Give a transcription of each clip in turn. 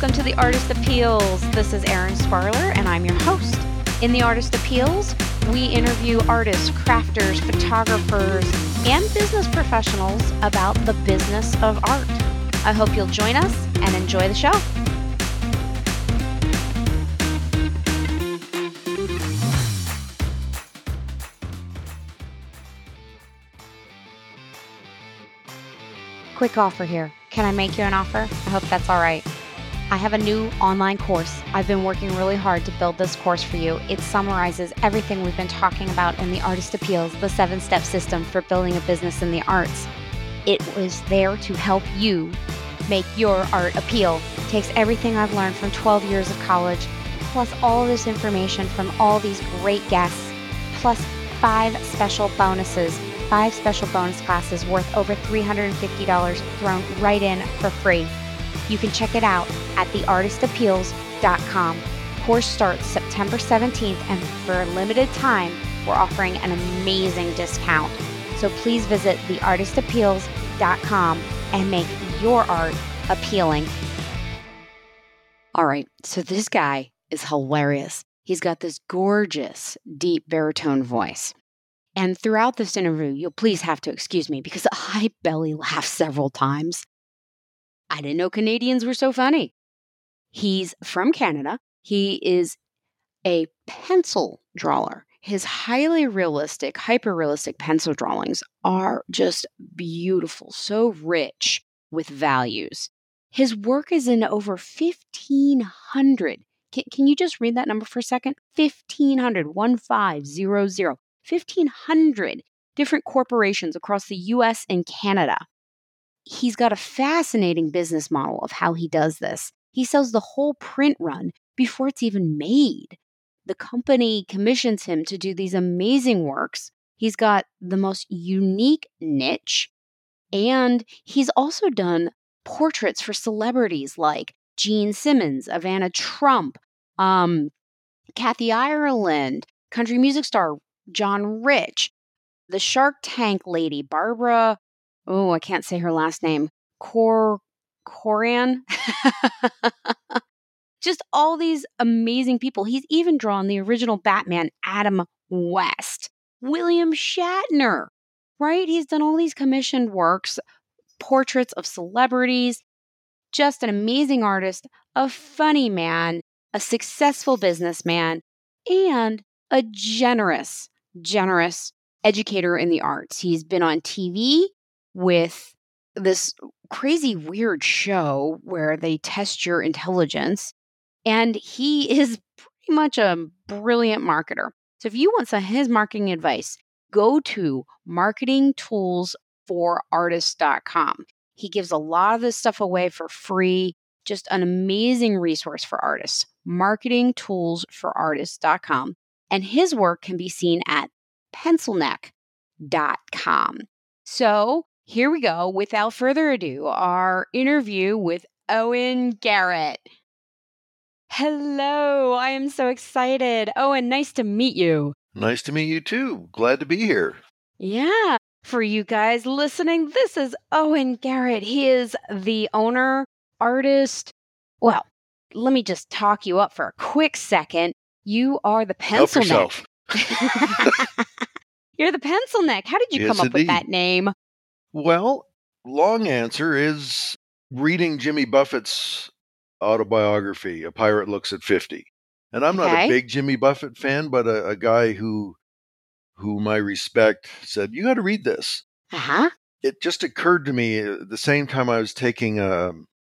welcome to the Artist Appeals. This is Erin Sparler, and I'm your host. In the Artist Appeals, we interview artists, crafters, photographers, and business professionals about the business of art. I hope you'll join us and enjoy the show. Quick offer here. Can I make you an offer? I hope that's all right. I have a new online course. I've been working really hard to build this course for you. It summarizes everything we've been talking about in the Artist Appeals, the seven step system for building a business in the arts. It was there to help you make your art appeal. It takes everything I've learned from 12 years of college, plus all this information from all these great guests, plus five special bonuses, five special bonus classes worth over $350 thrown right in for free. You can check it out at theartistappeals.com. Course starts September 17th, and for a limited time, we're offering an amazing discount. So please visit theartistappeals.com and make your art appealing. All right, so this guy is hilarious. He's got this gorgeous, deep baritone voice. And throughout this interview, you'll please have to excuse me because I belly laughed several times. I didn't know Canadians were so funny. He's from Canada. He is a pencil drawer. His highly realistic, hyper realistic pencil drawings are just beautiful, so rich with values. His work is in over 1,500. Can, can you just read that number for a second? 1,500, 1500, 1,500 different corporations across the US and Canada he's got a fascinating business model of how he does this. He sells the whole print run before it's even made. The company commissions him to do these amazing works. He's got the most unique niche. And he's also done portraits for celebrities like Gene Simmons, Ivana Trump, um, Kathy Ireland, country music star John Rich, the Shark Tank lady, Barbara oh, I can't say her last name, Cor Coran. Just all these amazing people. He's even drawn the original Batman, Adam West, William Shatner, right? He's done all these commissioned works, portraits of celebrities. Just an amazing artist, a funny man, a successful businessman, and a generous, generous educator in the arts. He's been on TV, with this crazy, weird show where they test your intelligence. And he is pretty much a brilliant marketer. So if you want some his marketing advice, go to marketingtoolsforartists.com. He gives a lot of this stuff away for free. Just an amazing resource for artists. Marketingtoolsforartists.com. And his work can be seen at pencilneck.com. So here we go. Without further ado, our interview with Owen Garratt. Hello, I am so excited. Owen, nice to meet you. Nice to meet you too. Glad to be here. Yeah. For you guys listening, this is Owen Garratt. He is the owner, artist. Well, let me just talk you up for a quick second. You are the pencil neck. You're the pencil neck. How did you Yes, come up with that name? Well, long answer is reading Jimmy Buffett's autobiography, A Pirate Looks at 50. And I'm not a big Jimmy Buffett fan, but a, a guy who whom I respect said, You got to read this. Uh huh. It just occurred to me at the same time I was taking a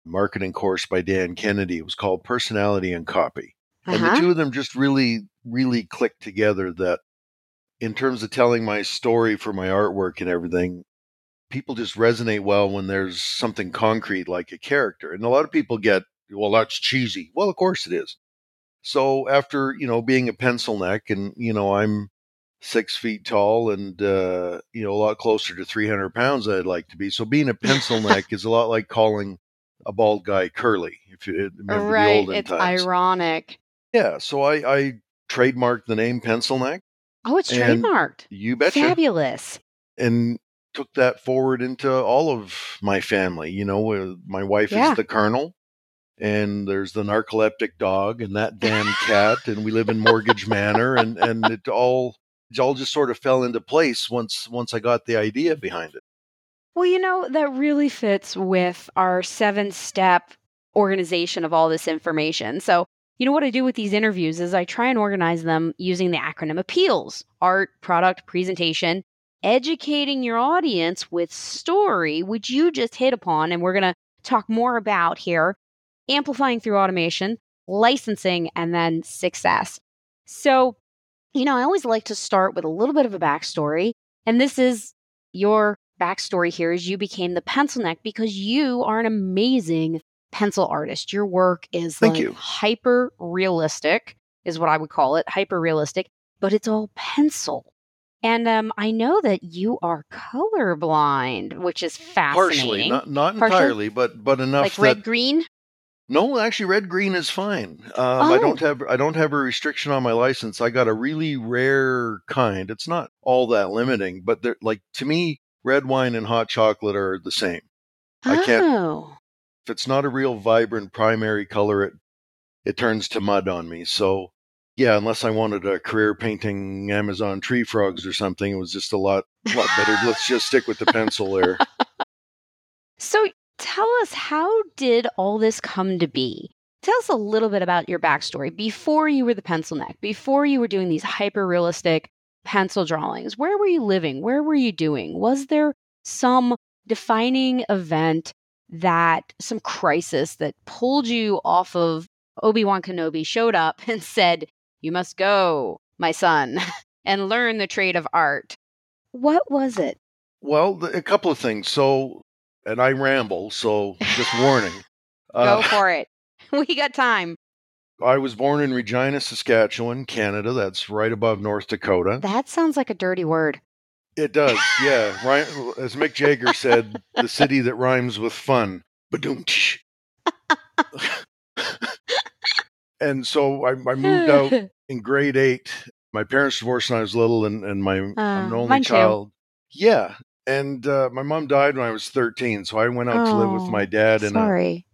marketing course by Dan Kennedy. It was called Personality and Copy. Uh And the two of them just really, really clicked together that in terms of telling my story for my artwork and everything, people just resonate well when there's something concrete like a character. And a lot of people get, well, that's cheesy. Well, of course it is. So after, you know, being a pencil neck and, you know, I'm six feet tall and, uh, you know, a lot closer to 300 pounds than I'd like to be. So being a pencil neck is a lot like calling a bald guy curly. If you remember the right. olden It's times. ironic. Yeah, so I, I trademarked the name Pencil Neck. Oh, it's trademarked. You betcha. Fabulous. And took that forward into all of my family. You know, uh, my wife Yeah. is the Colonel, and there's the narcoleptic dog and that damn cat and we live in mortgage manor and and it all it all just sort of fell into place once once i got the idea behind it Well, you know, that really fits with our seven step organization of all this information. So, you know, what I do with these interviews is I try and organize them using the acronym APPEALS art, product, presentation, educating your audience with story, which you just hit upon. And we're going to talk more about here amplifying through automation, licensing, and then success. So, you know, I always like to start with a little bit of a backstory. And this is your backstory here is you became the pencil neck because you are an amazing pencil artist. Your work is Thank like you. hyper realistic, is what I would call it, hyper realistic, but it's all pencil. And um, I know that you are colorblind, which is fascinating. partially not not Partially? entirely but but enough like that red green. no actually red green is fine um, i Oh. don't have i don't have a restriction on my license i got a really rare kind it's not all that limiting but they're like to me red wine and hot chocolate are the same I can't- Oh, if it's not a real vibrant primary color, it it turns to mud on me. So yeah, unless I wanted a career painting Amazon tree frogs or something, it was just a lot lot better. Let's just stick with the pencil there. So tell us, how did all this come to be? Tell us a little bit about your backstory before you were the pencil neck, before you were doing these hyper realistic pencil drawings. Where were you living? Where were you doing? Was there some defining event that, some crisis that pulled you off of Obi Wan Kenobi, showed up and said, You must go, my son, and learn the trade of art? What was it? Well, the, a couple of things. So, and I ramble, so just warning. Go Uh, for it. We got time. I was born in Regina, Saskatchewan, Canada. That's right above North Dakota. That sounds like a dirty word. It does, yeah. Right, as Mick Jagger said, the city that rhymes with fun. Badoom. And so I, I moved out in grade eight. My parents divorced when I was little, and, and my I'm Uh, the only mine too. child. Yeah, and uh, my mom died when I was 13, so I went out to live with Oh, my dad in a. Sorry.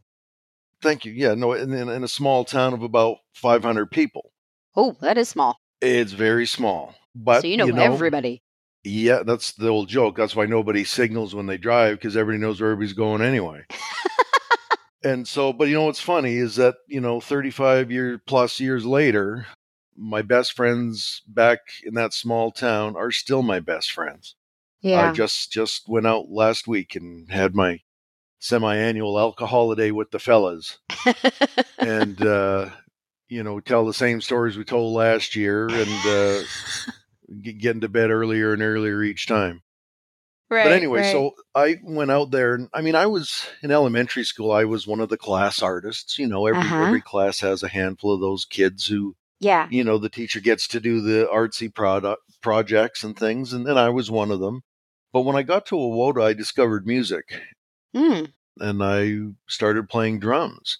Thank you. Yeah, no, in, in, in a small town of about 500 people. Oh, that is small. It's very small, but so you know, everybody. Yeah, that's the old joke. That's why nobody signals when they drive because everybody knows where everybody's going anyway. and so, but you know what's funny is that, you know, 35 year plus years later, my best friends back in that small town are still my best friends. Yeah. I just just went out last week and had my semi-annual alcohol day with the fellas and uh you know tell the same stories we told last year and uh get, getting to bed earlier and earlier each time right. but anyway, right. so I went out there, and I mean, I was in elementary school. I was one of the class artists. You know, every Uh-huh. every class has a handful of those kids who, yeah. you know, the teacher gets to do the artsy product projects and things, and then I was one of them. But when I got to Wawota, I discovered music, Mm. and I started playing drums,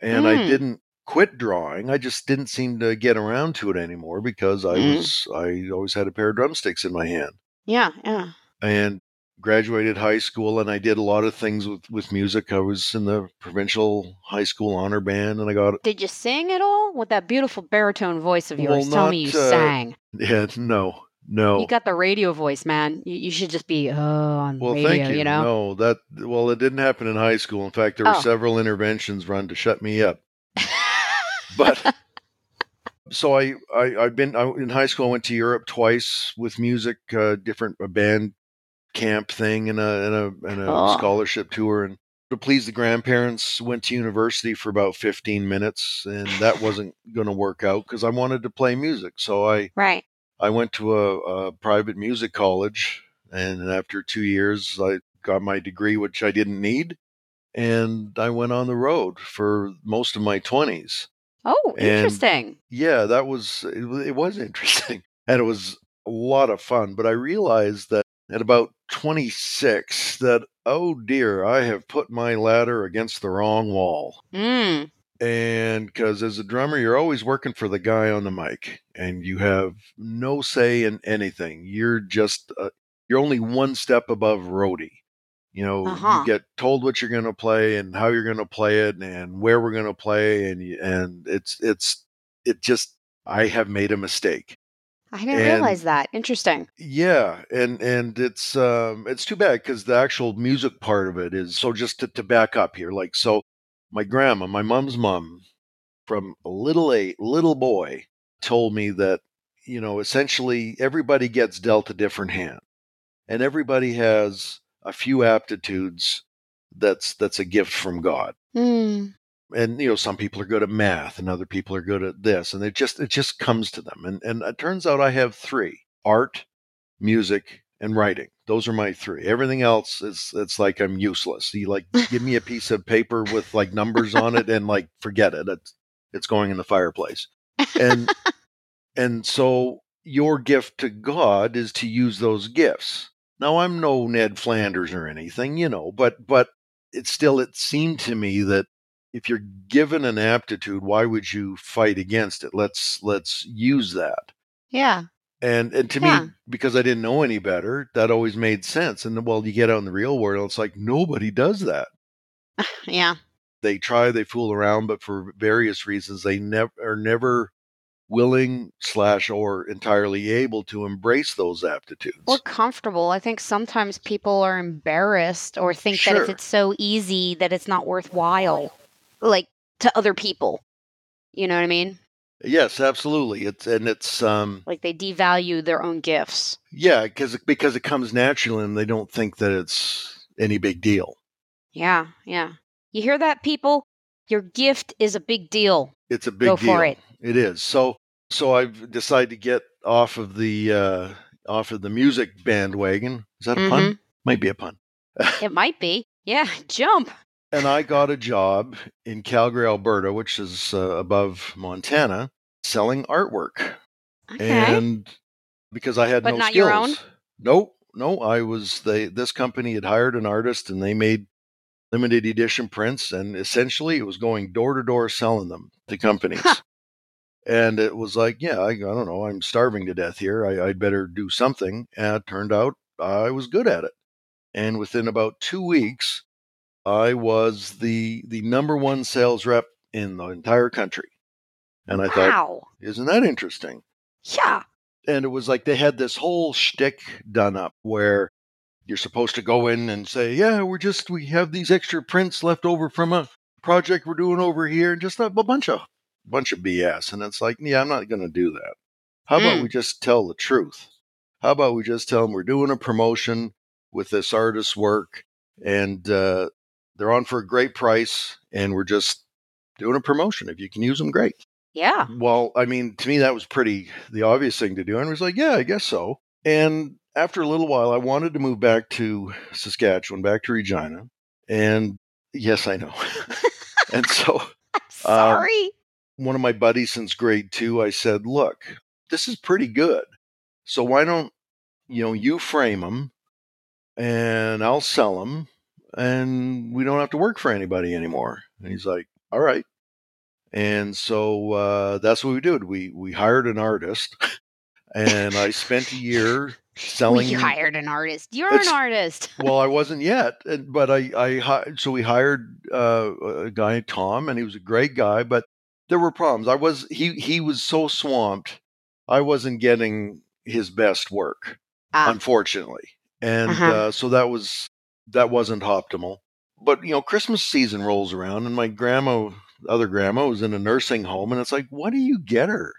and I Mm. didn't quit drawing. I just didn't seem to get around to it anymore because I Mm. was I always had a pair of drumsticks in my hand Yeah. Yeah. And graduated high school and I did a lot of things with, with music. I was in the provincial high school honor band and I got Did you sing at all with that beautiful baritone voice of Well, yours? Tell me you uh, sang. yeah, no. No. You got the radio voice, man. You, you should just be oh on well, radio. thank you. know. No, that well, it didn't happen in high school. In fact, there were Oh. several interventions run to shut me up. But so I, I I've been I, in high school. I went to Europe twice with music, uh, different a band camp thing and a and a and a Cool. scholarship tour and to please the grandparents went to university for about 15 minutes and that wasn't going to work out because i wanted to play music so i right. i went to a, a private music college and after two years i got my degree which i didn't need and i went on the road for most of my 20s Oh, And- interesting. yeah that was it, it was interesting and it was a lot of fun but i realized that at about 26 that oh dear i have put my ladder against the wrong wall Mm. and because as a drummer you're always working for the guy on the mic and you have no say in anything you're just uh, you're only one step above roadie You know, Uh-huh. you get told what you're going to play and how you're going to play it and where we're going to play and and it's it's it just I have made a mistake. I didn't And- realize that. Interesting. Yeah, and and it's um it's too bad because the actual music part of it is so. Just to, to back up here, like so, my grandma, my mom's mom, from a little a little boy, told me that you know essentially everybody gets dealt a different hand, and everybody has a few aptitudes. That's that's a gift from God Hmm. And you know some people are good at math and other people are good at this and it just it just comes to them and and it turns out i have three art music and writing. Those are my three. Everything else is it's like i'm useless. You like give me a piece of paper with like numbers on it and like forget it. It's it's going in the fireplace. And and so your gift to god is to use those gifts. Now i'm no ned flanders or anything you know but but it still it seemed to me that if you're given an aptitude why would you fight against it let's let's use that Yeah. and and to Yeah. me because i didn't know any better that always made sense and well you get out in the real world it's like nobody does that Yeah. they try they fool around but for various reasons they never are never willing slash or entirely able to embrace those aptitudes Or comfortable. I think sometimes people are embarrassed or think that if it's so easy that it's not worthwhile, like to other people. You know what I mean? yes absolutely it's and it's um Like they devalue their own gifts. yeah because because it comes naturally and they don't think that it's any big deal Yeah. Yeah. You hear that, people? Your gift is a big deal. it's a big Go deal for it. it is so so i've decided to get off of the uh off of the music bandwagon is that a Mm-hmm. pun might be a pun It might be. Yeah. Jump. And I got a job in Calgary, Alberta, which is uh, above Montana, selling artwork. Okay. And because I had But no not skills, your own? no, no, I was they. This company had hired an artist, and they made limited edition prints, and essentially it was going door to door selling them to companies. Huh. And it was like, yeah, I, I don't know, I'm starving to death here. I, I'd better do something. And it turned out I was good at it. And within about two weeks, I was the the number one sales rep in the entire country. And I thought, wow. isn't that interesting? Yeah. And it was like they had this whole shtick done up where you're supposed to go in and say, "Yeah, we're just we have these extra prints left over from a project we're doing over here," and just a, a bunch of bunch of BS. And it's like, yeah, I'm not going to do that. How about Mm. we just tell the truth? How about we just tell them we're doing a promotion with this artist's work, and uh, they're on for a great price, and we're just doing a promotion. If you can use them, great. Yeah. Well, I mean, to me, that was pretty the obvious thing to do. And I was like, yeah, I guess so. And after a little while, I wanted to move back to Saskatchewan, back to Regina. And yes, I know. and so uh, Sorry. one of my buddies since grade two, I said, look, this is pretty good. So why don't, you know, you frame them and I'll sell them and we don't have to work for anybody anymore. And he's like, all right. And so uh, that's what we did. We we hired an artist, and I spent a year selling. we hired an artist. You're an artist. well, I wasn't yet, but I I so we hired uh, a guy Tom, and he was a great guy. But there were problems. I was he he was so swamped, I wasn't getting his best work, Ah. unfortunately, and Uh-huh. uh, so that was that wasn't optimal. But you know, Christmas season rolls around, and my grandma, other grandma, was in a nursing home, and it's like, what do you get her?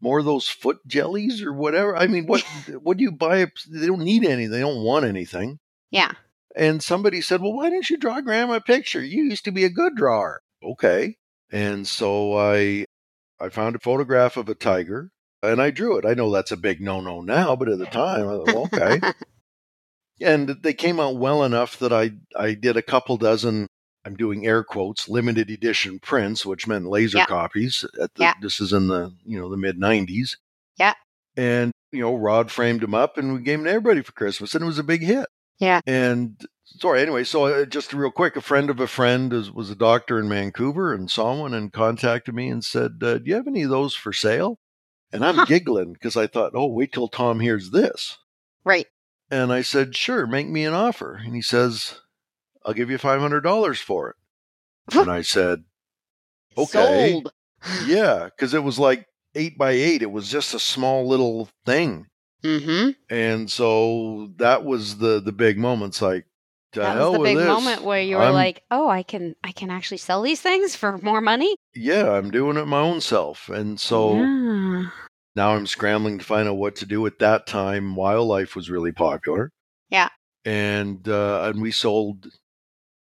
More of those foot jellies or whatever. I mean, what what do you buy? They don't need anything. They don't want anything. Yeah. And somebody said, Well, why didn't you draw grandma a picture? You used to be a good drawer. Okay. And so I I found a photograph of a tiger and I drew it. I know that's a big no no now, but at the time I thought, well, okay. and they came out well enough that I I did a couple dozen I'm doing air quotes limited edition prints, which meant laser Yeah. copies. At the, Yeah. This is in the you know the mid '90s. Yeah. And you know Rod framed them up, and we gave them to everybody for Christmas, and it was a big hit. Yeah. And sorry, anyway, so uh, just real quick, a friend of a friend is, was a doctor in Vancouver and saw one and contacted me and said, uh, "Do you have any of those for sale?" And I'm Huh. giggling because I thought, "Oh, wait till Tom hears this." right. And I said, sure, make me an offer. And he says, I'll give you five hundred dollars for it. and I said, Okay. Sold. Yeah, because it was like eight by eight. It was just a small little thing. Mm-hmm. And so that was the the big moments like to That was the big this. moment where you were I'm- like, "Oh, I can, I can actually sell these things for more money." Yeah, I'm doing it my own self. And so Yeah. Now I'm scrambling to find out what to do. At that time, wildlife was really popular. Yeah. And uh, and we sold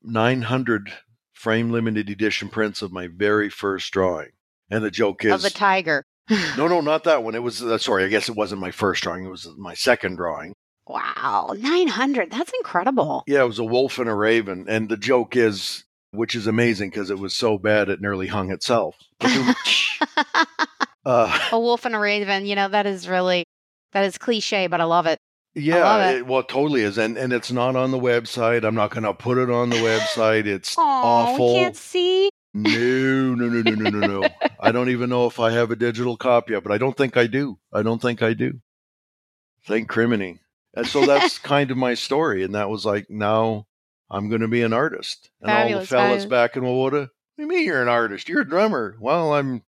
900 frame limited edition prints of my very first drawing. And the joke is of a tiger. no, no, not that one. It was uh, sorry. I guess it wasn't my first drawing. It was my second drawing. Wow, nine hundred. That's incredible. Yeah, it was a wolf and a raven. And the joke is, which is amazing because it was so bad it nearly hung itself. uh, a wolf and a raven. You know that is really that is cliche, but I love it. yeah, love it. it- well, it totally is. And and it's not on the website. I'm not going to put it on the website. It's Oh, awful. can't see. No, no, no, no, no, no, no. I don't even know if I have a digital copy of it. I don't think I do. I don't think I do. Thank criminy. And so that's kind of my story. And that was like, now I'm going to be an artist. And all the fellas fabulous. back in Wawota, what do you mean you're an artist? You're a drummer. Well, I'm,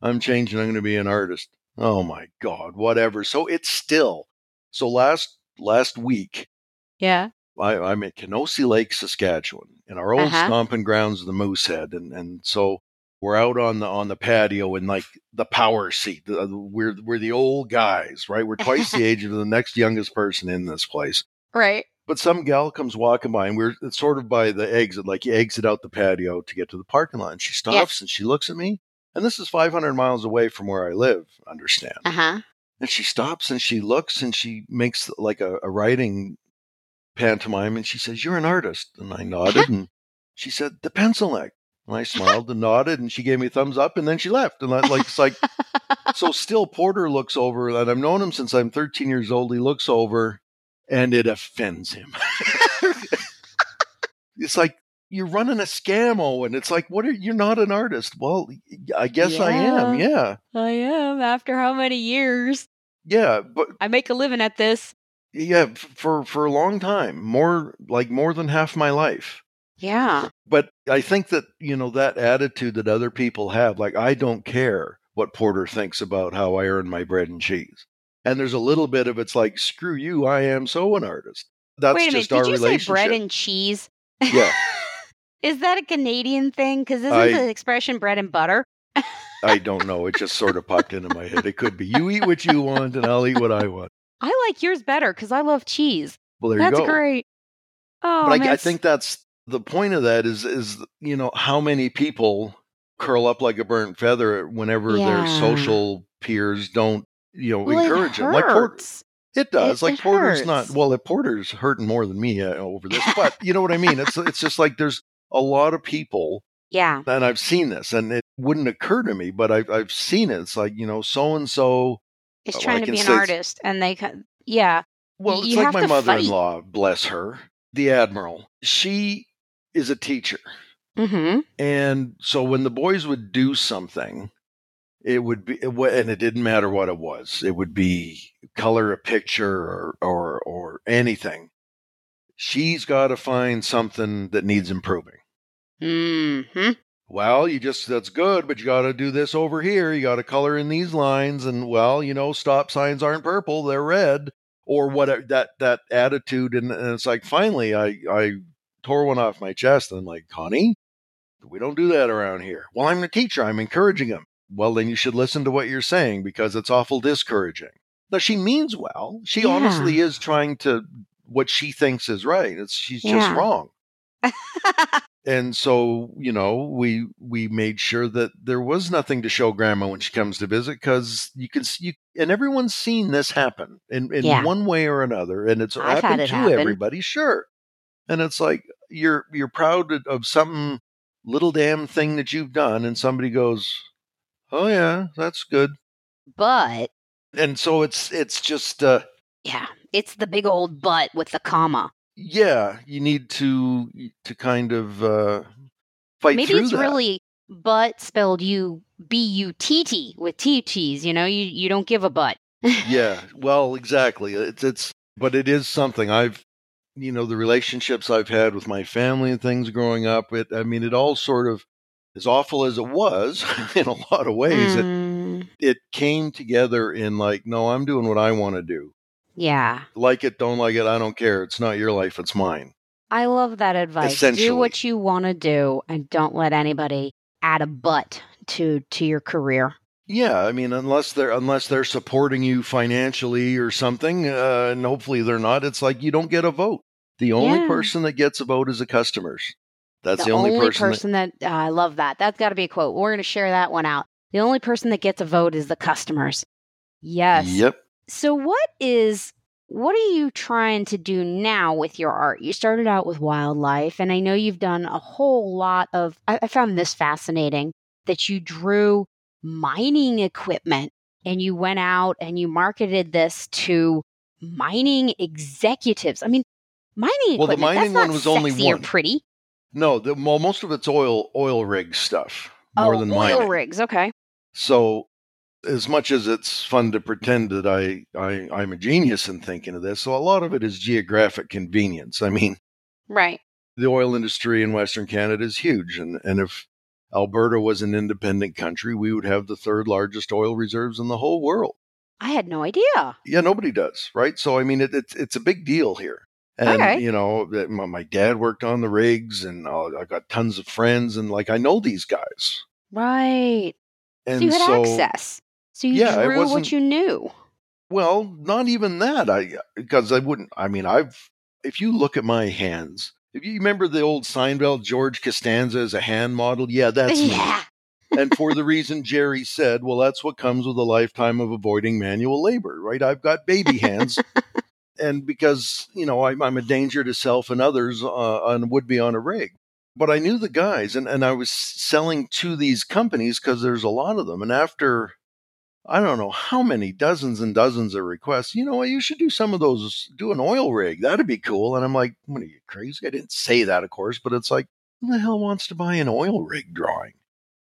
I'm changing. I'm going to be an artist. Oh my God, whatever. So it's still, so last, last week, Yeah. I, I'm at Kenosee Lake, Saskatchewan, and our old Uh-huh. stomping grounds is the Moosehead, and and so we're out on the on the patio in like the power seat. The- the- We're we're the old guys, right? We're twice the age of the next youngest person in this place. Right. But some gal comes walking by, and we're it's sort of by the exit, like you exit out the patio to get to the parking lot. And she stops Yes. and she looks at me, and this is 500 miles away from where I live. Understand? Uh huh. And she stops and she looks and she makes like a, a writing pantomime and she says, You're an artist. And I nodded and she said, The pencil neck. And I smiled and nodded and she gave me a thumbs up and then she left. And I, like it's like so still Porter looks over and I've known him since I'm 13 years old. He looks over and it offends him. it's like you're running a scam, Owen. It's like, what are you're not an artist? Well, I guess I am. Yeah. I am. After how many years? Yeah. But I make a living at this. Yeah, for for a long time, more like more than half my life. Yeah. But I think that you know that attitude that other people have, like I don't care what Porter thinks about how I earn my bread and cheese. And there's a little bit of it's like, screw you, I am so an artist. That's Wait a minute. just our Did you say relationship. bread and cheese? Yeah. Is that a Canadian thing? Because isn't I- the expression bread and butter? I don't know. It just sort of popped into my head. It could be you eat what you want, and I'll eat what I want. I like yours better because I love cheese. Well, there That's you go. great. Oh, but I, man, I it's- think that's the point of that is is you know how many people curl up like a burnt feather whenever their social peers don't you know well, encourage it them. Like Porter, it does. It- like it Porter's not well. If Porter's hurting more than me uh, over this, but you know what I mean. It's it's just like there's a lot of people, Yeah. and I've seen this, and it wouldn't occur to me, but I've I've seen it. It's like you know so and so. Is I trying to be an artist, and they, yeah, Well, it's you like my mother-in-law, bless her, the admiral. She is a teacher. mm-hmm. And so when the boys would do something, it would be, it and it didn't matter what it was. It would be color a picture or or or anything. She's got to find something that needs improving. Mm-hmm. Well, you just that's good, but you got to do this over here. You got to color in these lines, and well, you know, stop signs aren't purple; they're red, or whatever. That that attitude, and, and it's like finally, I I tore one off my chest, and I'm like, Connie, we don't do that around here. Well, I'm the teacher; I'm encouraging him. Well, then you should listen to what you're saying because it's awful discouraging. Now she means well. She Yeah. honestly is trying to what she thinks is right. It's she's just wrong and so you know we we made sure that there was nothing to show grandma when she comes to visit because you can see you, and everyone's seen this happen in, in Yeah. one way or another and it's I've happened it to happen. everybody sure and it's like you're you're proud of- of some little damn thing that you've done and somebody goes oh yeah that's good but and so it's it's just uh yeah, it's the big old butt with the comma. Yeah you need to to kind of uh fight Maybe it's that. really butt spelled U B U T T with T T's. You know, you you don't give a butt. yeah well exactly it's it's but it is something i've you know, the relationships I've had with my family and things growing up, it, I mean, it all sort of, as awful as it was in a lot of ways, Mm, it, it came together in like, no, I'm doing what I want to do. Yeah. Like it, don't like it, I don't care. It's not your life, it's mine. I love that advice. Do what you want to do and don't let anybody add a butt to to your career. Yeah, I mean, unless they're unless they're supporting you financially or something, uh, and hopefully they're not. It's like you don't get a vote. The only Yeah. person that gets a vote is the customers. That's the, only, person. that, uh, I love that. That's got to be a quote. We're going to share that one out. The only person that gets a vote is the customers. Yes. Yep. So what is what are you trying to do now with your art? You started out with wildlife, and I know you've done a whole lot of. I, I found this fascinating that you drew mining equipment and you went out and you marketed this to mining executives. I mean, mining Well, the mining one was only one. pretty. No, the, well, most of it's oil oil rig stuff more oh, than oil mining. rigs. Okay. So, as much as it's fun to pretend that I, I I'm a genius in thinking of this, so a lot of it is geographic convenience. I mean, Right. the oil industry in Western Canada is huge, and and if Alberta was an independent country, we would have the third largest oil reserves in the whole world. I had no idea. Yeah, nobody does, right? So I mean, it, it's it's a big deal here. And Okay. you know, my, my dad worked on the rigs, and uh, I got tons of friends, and like I know these guys. Right. And so you had so, access. So you Yeah, drew what you knew. well, not even that. I because I wouldn't. I mean, I've if you look at my hands, if you remember the old Seinfeld George Costanza as a hand model, yeah, that's me. yeah. and for the reason Jerry said, well, that's what comes with a lifetime of avoiding manual labor, right? I've got baby hands. and because, you know, I'm, I'm a danger to self and others uh, and would be on a rig. But I knew the guys and, and I was selling to these companies because there's a lot of them. And after, I don't know how many dozens and dozens of requests, you know what, you should do some of those, do an oil rig. That'd be cool. And I'm like, what are you crazy? I didn't say that, of course, but it's like, who the hell wants to buy an oil rig drawing?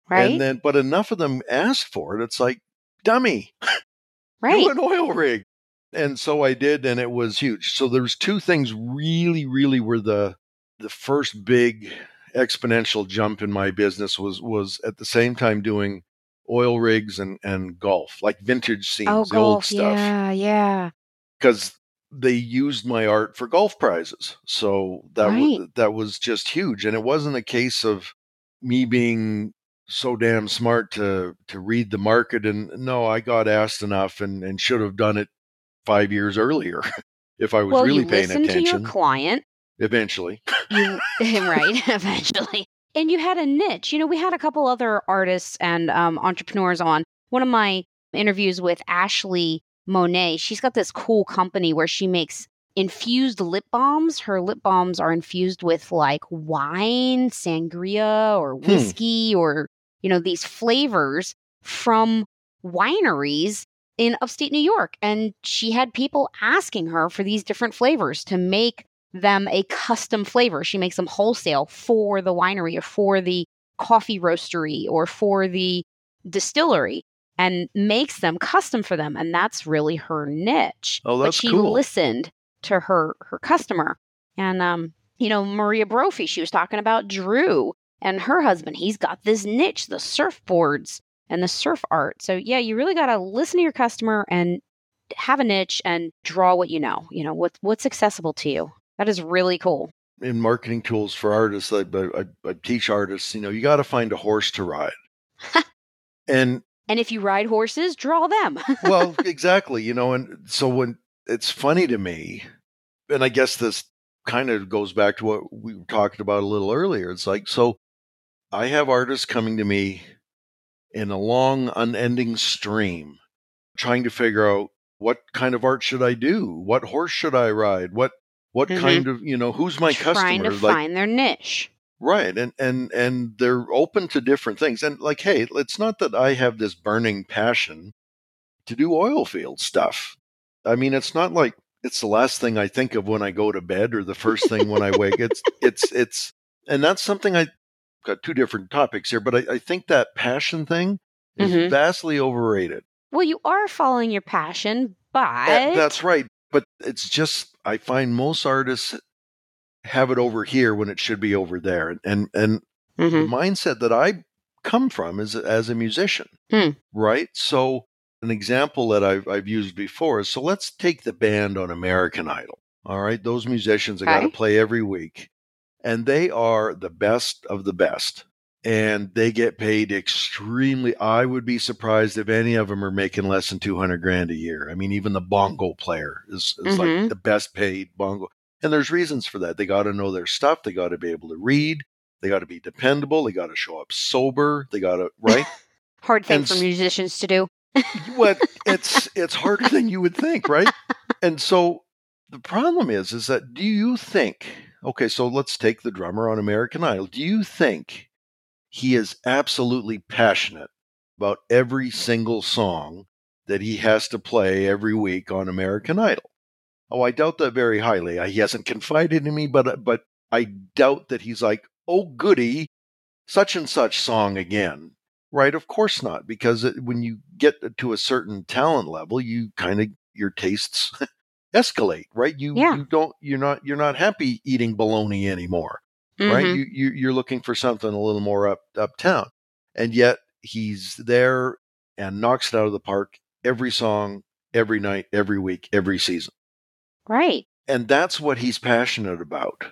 Right. And then, but enough of them asked for it. It's like, dummy, right. do an oil rig. And so I did, and it was huge. So there's two things really, really were the the first big exponential jump in my business was was at the same time doing oil rigs and and golf, like vintage oh, scenes, oh, the old stuff, Yeah. Yeah. because they used my art for golf prizes. So that was Right. that was just huge, and it wasn't a case of me being so damn smart to to read the market and no i got asked enough and and should have done it five years earlier if i was well, really you paying listened to your client. eventually You right eventually, and you had a niche. You know, we had a couple other artists and um, entrepreneurs on. One of my interviews with Ashley Monet. She's got this cool company where she makes infused lip balms. Her lip balms are infused with like wine, sangria, or Hmm. whiskey, or you know these flavors from wineries in upstate New York. And she had people asking her for these different flavors to make them a custom flavor. She makes them wholesale for the winery or for the coffee roastery or for the distillery and makes them custom for them. And that's really her niche. Oh, that's but she cool. listened to her her customer. And um, you know, Maria Brophy, she was talking about Drew and her husband. He's got this niche, the surfboards and the surf art. So yeah, you really gotta listen to your customer and have a niche and draw what you know. You know, what what's accessible to you. That is really cool. in marketing tools for artists I, I, I teach artists you know you got to find a horse to ride and And if you ride horses, draw them. well exactly you know and so when it's funny to me and i guess this kind of goes back to what we were talking about a little earlier it's like so i have artists coming to me in a long unending stream trying to figure out what kind of art should i do what horse should i ride what what Mhm. kind of you know who's my Trying customer to find their niche. Right. And and and they're open to different things. And like, hey, it's not that I have this burning passion to do oil field stuff. I mean, it's not like it's the last thing I think of when I go to bed or the first thing when I wake. It's it's it's and that's something I got two different topics here, but I, I think that passion thing is Mhm. vastly overrated. Well, you are following your passion, but That- that's right. But it's just I find most artists have it over here when it should be over there. And and, and hmm the mindset that I come from is as a musician, Hmm. right? So an example that I've I've used before is so let's take the band on American Idol. All right, those musicians that got to play every week, and they are the best of the best, and they get paid extremely. I would be surprised if any of them are making less than two hundred grand a year. I mean, even the bongo player is, is Mhm. like the best paid bongo, and there's reasons for that. They got to know their stuff. They got to be able to read. They got to be dependable. They got to show up sober. They got to right. Hard thing And for musicians to do. what it's it's harder than you would think, right? And so the problem is is that do you think okay, so let's take the drummer on American Idol. Do you think he is absolutely passionate about every single song that he has to play every week on American Idol? Oh, I doubt that very highly. Uh, He hasn't confided in me, but but I doubt that he's like, "Oh goody, such and such song again." Right? Of course not, because it, when you get to a certain talent level, you kind of your tastes escalate, right? You Yeah. you don't you're not you're not happy eating bologna anymore, right? Mhm. You, you you're looking for something a little more up uptown, and yet he's there and knocks it out of the park every song, every night, every week, every season, Right. and that's what he's passionate about.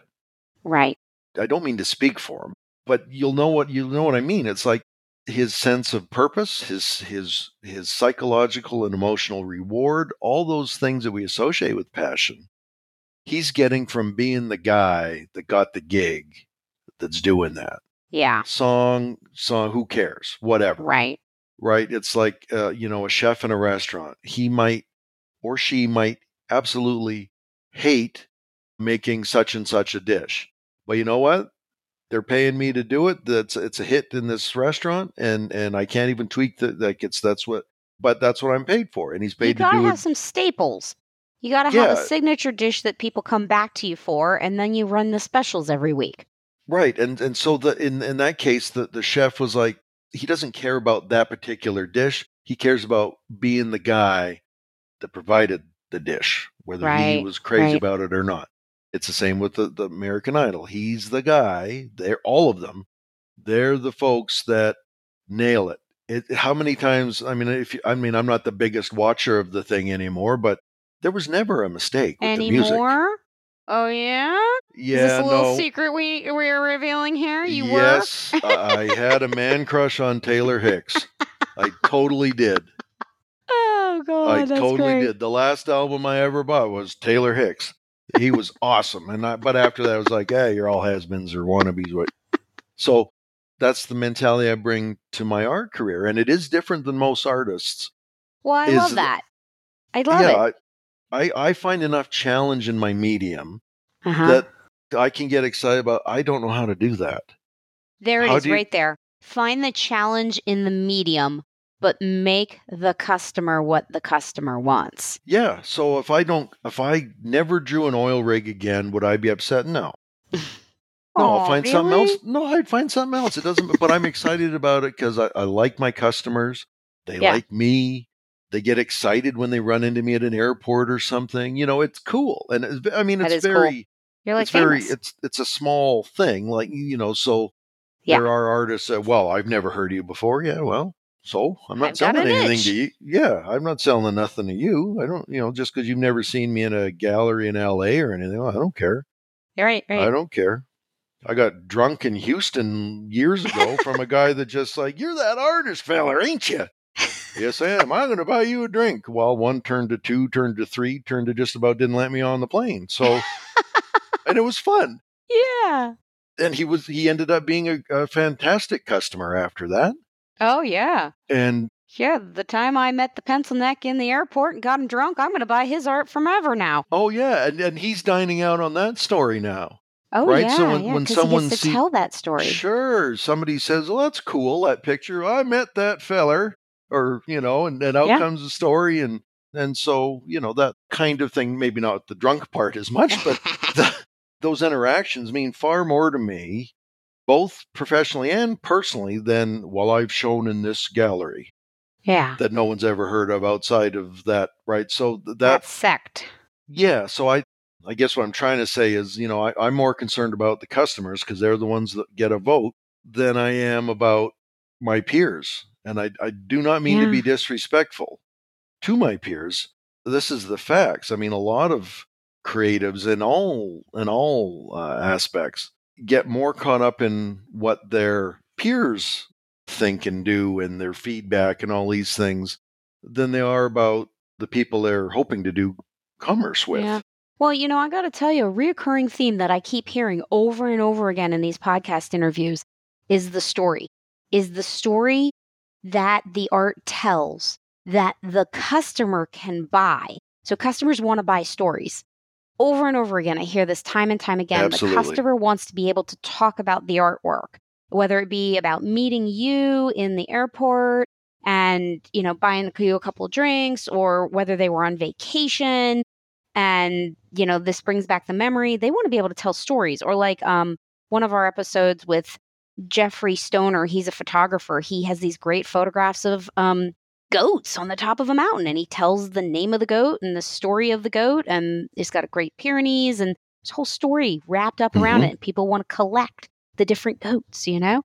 Right. I don't mean to speak for him, but you'll know what you know what I mean. It's like his sense of purpose, his his his psychological and emotional reward, all those things that we associate with passion. He's getting from being the guy that got the gig that's doing that. Yeah. Song, song, who cares? Whatever. Right. Right? It's like uh, you know, a chef in a restaurant. He might or she might absolutely hate making such and such a dish. But you know what? They're paying me to do it. That's it's a hit in this restaurant, and and I can't even tweak the like it's that's what. But that's what I'm paid for, and he's You paid to gotta do have it. some staples. You gotta have a signature dish that people come back to you for, and then you run the specials every week. Right, and and so the in in that case, the the chef was like, he doesn't care about that particular dish. He cares about being the guy that provided the dish, whether he was crazy right. about it or not. It's the same with the, the American Idol. He's the guy. They're all of them. They're the folks that nail it. It, how many times? I mean, if you, I mean, I'm not the biggest watcher of the thing anymore, but there was never a mistake with the music. Anymore? Oh yeah? Yeah, Is this a little no. secret we we're revealing here? You yes, were? I I had a man crush on Taylor Hicks. I totally did. Oh god, I totally great. did. The last album I ever bought was Taylor Hicks. He was awesome, and I, but after that, I was like, "Hey, you're all has-beens or wannabes." What? So that's the mentality I bring to my art career, and it is different than most artists. Well, I is love that. I love yeah, it. I, I find enough challenge in my medium Uh-huh. that I can get excited about. I don't know how to do that. There it how is, you- right there. Find the challenge in the medium, but make the customer what the customer wants. Yeah. So if I don't, if I never drew an oil rig again, would I be upset? No. No, I'll find something else. No, I'd find something else. It doesn't, but I'm excited about it because I, I like my customers. They Yeah. like me. They get excited when they run into me at an airport or something. You know, it's cool. And it's, I mean, it's is cool. very, You're like it's very, it's, it's a small thing. Like, you know, so Yeah. there are artists that, well, I've never heard of you before. Yeah. Well, so I'm not I've selling an anything itch. to you. Yeah. I'm not selling nothing to you. I don't, you know, just because you've never seen me in a gallery in LA or anything. I don't care. right, right. I don't care. I got drunk in Houston years ago from a guy that just like, you're that artist fella, ain't you? Yes, I am. I'm going to buy you a drink. Well, one turned to two, turned to three, turned to just about didn't let me on the plane. So, and it was fun. yeah. And he was, he ended up being a, a fantastic customer after that. Oh yeah. And Yeah, the time I met the pencil neck in the airport and got him drunk, I'm going to buy his art from ever now. oh, yeah. And, and he's dining out on that story now. Oh Right, yeah, so when- yeah, when someone he gets to see- tell that story. Sure. Somebody says, well, that's cool, that picture. I met that feller. Or, you know, and then out Yeah. comes the story. And, and so, you know, that kind of thing, maybe not the drunk part as much, but the, those interactions mean far more to me, both professionally and personally, than while I've shown in this gallery yeah, that no one's ever heard of outside of that. Right. So th- that that, sect. yeah. So I, I guess what I'm trying to say is, you know, I, am more concerned about the customers because they're the ones that get a vote than I am about my peers. And I, I do not mean Yeah. to be disrespectful to my peers. This is the facts. I mean, a lot of creatives in all in all uh, aspects get more caught up in what their peers think and do and their feedback and all these things than they are about the people they're hoping to do commerce with. Yeah. Well, you know, I got to tell you, a reoccurring theme that I keep hearing over and over again in these podcast interviews is the story. Is the story that the art tells that the customer can buy. So customers want to buy stories. Over and over again, I hear this time and time again. Absolutely. The customer wants to be able to talk about the artwork, whether it be about meeting you in the airport and, you know, buying you a couple of drinks or whether they were on vacation and you know this brings back the memory they want to be able to tell stories or like um one of our episodes with jeffrey stoner he's a photographer. He has these great photographs of um goats on the top of a mountain and he tells the name of the goat and the story of the goat and it's got a great pyrenees and this whole story wrapped up around Mhm. it people want to collect the different goats you know?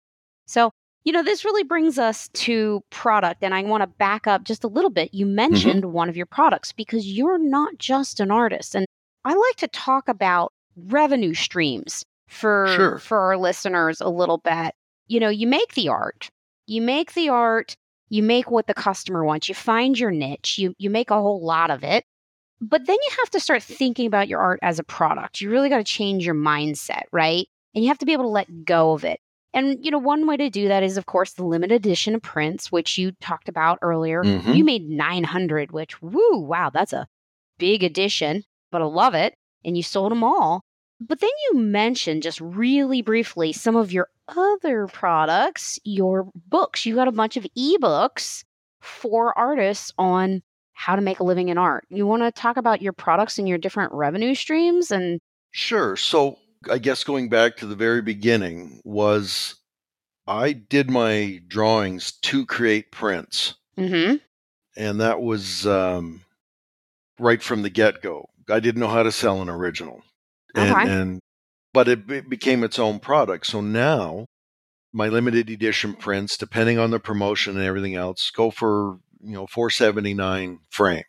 So you know this really brings us to product and i want to back up just a little bit. You mentioned one of your products because you're not just an artist and i like to talk about revenue streams for Sure. for our listeners a little bit. You know you make the art. You make the art. You make what the customer wants. You find your niche. You you make a whole lot of it. But then you have to start thinking about your art as a product. You really got to change your mindset right? And you have to be able to let go of it. And you know one way to do that is of course the limited edition of prints which you talked about earlier. Mhm. you made 900 which woo wow that's a big edition but i love it. And you sold them all but then you mentioned just really briefly some of your other products, your books. You got a bunch of ebooks for artists on how to make a living in art. You want to talk about your products and your different revenue streams and Sure. So I guess going back to the very beginning was I did my drawings to create prints, mhm and that was um, right from the get go. I didn't know how to sell an original, and, Okay. and but it, be- became its own product. So now my limited edition prints, depending on the promotion and everything else, go for you know four seventy nine frame.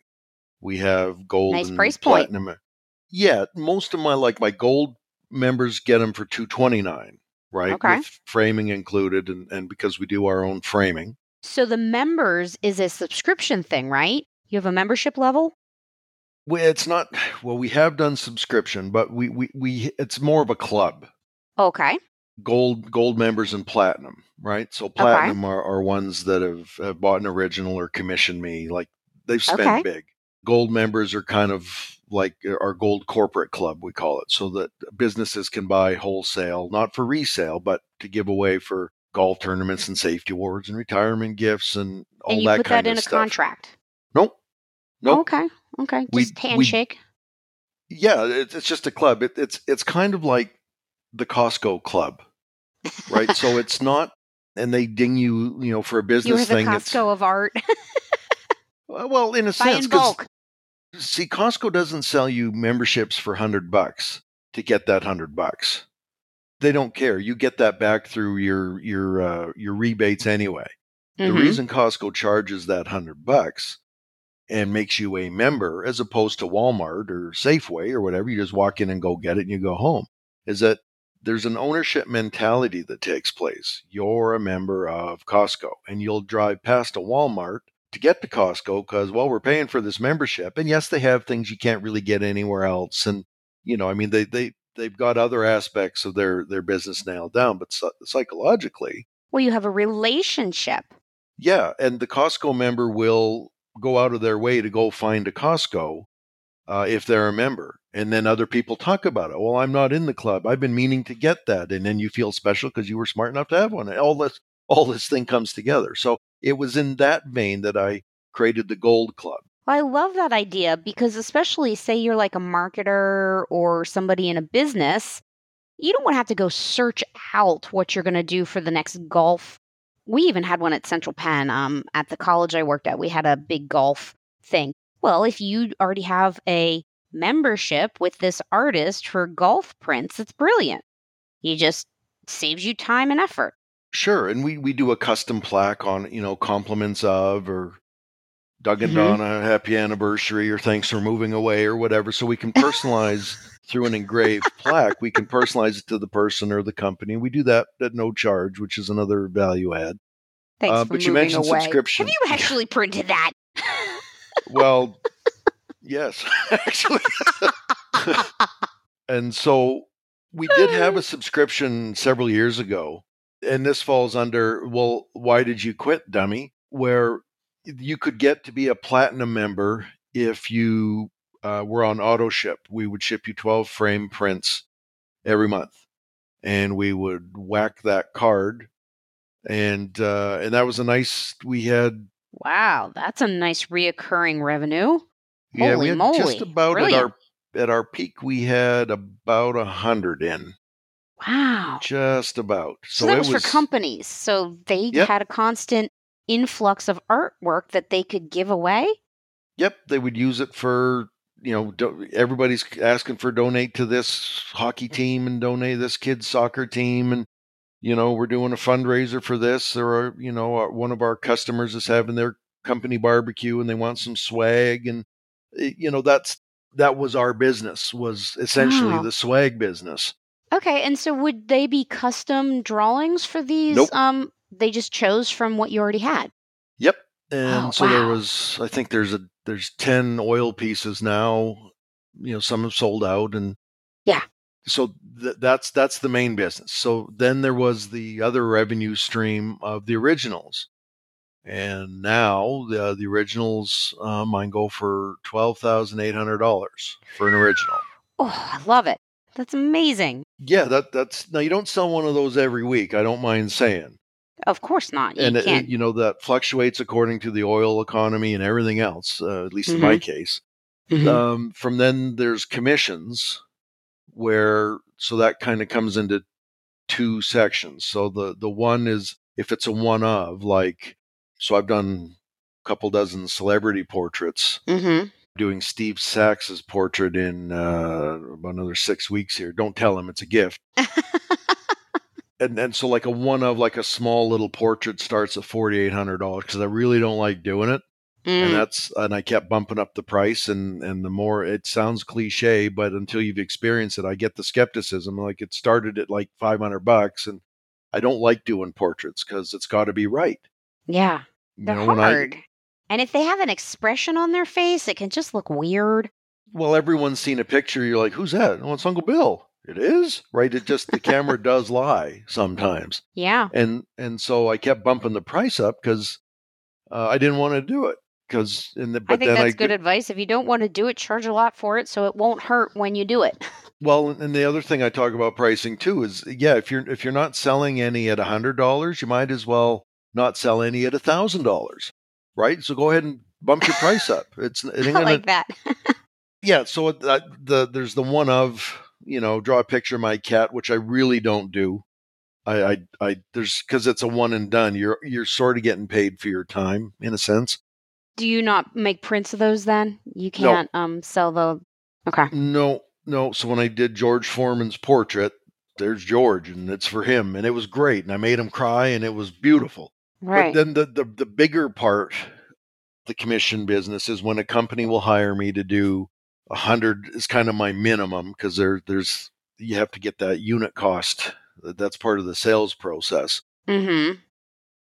We have gold Nice and price point. platinum. Yeah, most of my like my gold members get them for two twenty nine, right? Okay. With framing included, and, and because we do our own framing. so the members is a subscription thing, right? You have a membership level? Well, it's not well. We have done subscription, but we we, we it's more of a club. Okay. Gold gold members and platinum, right? So platinum are, are ones that have, have bought an original or commissioned me. Like they've spent Okay. big. Gold members are kind of like uh, our gold corporate club, we call it, so that businesses can buy wholesale, not for resale, but to give away for golf tournaments and safety awards and retirement gifts and all and you that put kind that in of a stuff. contract. Nope. Nope. Okay. Okay. Just we- handshake. Yeah, it's, it's just a club. It, it's it's kind of like the Costco club, right? so it's not, and they ding you, you know, for a business the thing. It's Costco of art. well, in a Buy sense, in bulk. see, Costco doesn't sell you memberships for hundred bucks to get that hundred bucks. They don't care. You get that back through your your uh, your rebates anyway. The Mhm. reason Costco charges that hundred bucks and makes you a member, as opposed to Walmart or Safeway or whatever, you just walk in and go get it and you go home, is that there's an ownership mentality that takes place. You're a member of Costco, and you'll drive past a Walmart to get to Costco because, well, we're paying for this membership, and yes, they have things you can't really get anywhere else, and you know, I mean, they they they've got other aspects of their their business nailed down, but psychologically, Well, you have a relationship. yeah, and the Costco member will go out of their way to go find a Costco uh, if they're a member. And then other people talk about it. Well, I'm not in the club. I've been meaning to get that. And then you feel special because you were smart enough to have one. And all this all this thing comes together. So it was in that vein that I created the Gold Club. I love that idea because, especially, say you're like a marketer or somebody in a business, you don't want to have to go search out what you're going to do for the next golf. We even had one at Central Penn. Um, at the college I worked at, we had a big golf thing. Well, if you already have a membership with this artist for golf prints. It's brilliant. He just saves you time and effort. Sure, and we we do a custom plaque on you know compliments of or Doug and Mhm. Donna happy anniversary or thanks for moving away or whatever. So we can personalize through an engraved plaque. We can personalize it to the person or the company. We do that at no charge, which is another value add. Thanks Uh, for but you mentioned away. subscription. Have you actually printed that? Well, yes, actually. and so we did have a subscription several years ago, and this falls under well, why did you quit, dummy? Where you could get to be a platinum member if you uh, were on auto ship. We would ship you 12 frame prints every month, and we would whack that card. And uh, and that was a nice. We had wow, that's a nice reoccurring revenue. Yeah, Holy we had moly. just about Brilliant. at our at our peak we had about a hundred in. Wow. Just about. So, So, that it was, for companies. So they Yep. had a constant influx of artwork that they could give away. Yep, they would use it for you know do, everybody's asking for donate to this hockey team and donate this kid's soccer team and you know we're doing a fundraiser for this. There are you know our, one of our customers is having their company barbecue and they want some swag and eh, you know that's that was our business was essentially Wow. the swag business. Okay, and so would they be custom drawings for these? Nope. Um, they just chose from what you already had. Yep. And Oh, so there was I think there's a there's 10 oil pieces now. You know, some have sold out and Yeah. So th- that's that's the main business. So then there was the other revenue stream of the originals. And now the the originals uh, mine go for $12,800 for an original. Oh, I love it. That's amazing. Yeah, that that's now you don't sell one of those every week. I don't mind saying. Of course not. You and it, can't. you know that fluctuates according to the oil economy and everything else uh, at least in Mm-hmm. my case Mhm. um, from then there's commissions where so that kind of comes into two sections so the the one is if it's a one of like so i've done a couple dozen celebrity portraits Mhm. doing steve sax's portrait in uh, about another six weeks here don't tell him it's a gift and and so like a one of like a small little portrait starts at $4800 because i really don't like doing it Mm. and that's and I kept bumping up the price and and the more it sounds cliche but until you've experienced it I get the skepticism like it started at like 500 bucks and I don't like doing portraits cuz it's got to be right yeah, they're know when I hard. And if they have an expression on their face, it can just look weird. well everyone's seen a picture you're like who's that oh it's Uncle Bill it is right it just the camera does lie sometimes Yeah. and and so I kept bumping the price up cuz uh, I didn't want to do it cuz in the but I think that's I good advice. If you don't want to do it, charge a lot for it so it won't hurt when you do it. Well, and the other thing I talk about pricing too is yeah, if you're if you're not selling any at a hundred dollars, you might as well not sell any at a thousand dollars, right? So go ahead and bump your price up. It's it ain't I gonna, like that. yeah. So it, that, the there's the one of you know draw a picture of my cat, which I really don't do. I I, I there's because it's a one and done. You're you're sort of getting paid for your time in a sense. Do you not make prints of those then? You can't um sell the Okay. No, no. So when I did George Foreman's portrait, there's George, and it's for him, and it was great, and I made him cry, and it was beautiful. Right. But then the, the the bigger part, the commission business, is when a company will hire me to do a hundred is kind of my minimum because there there's you have to get that unit cost. That's part of the sales process. mm-hmm.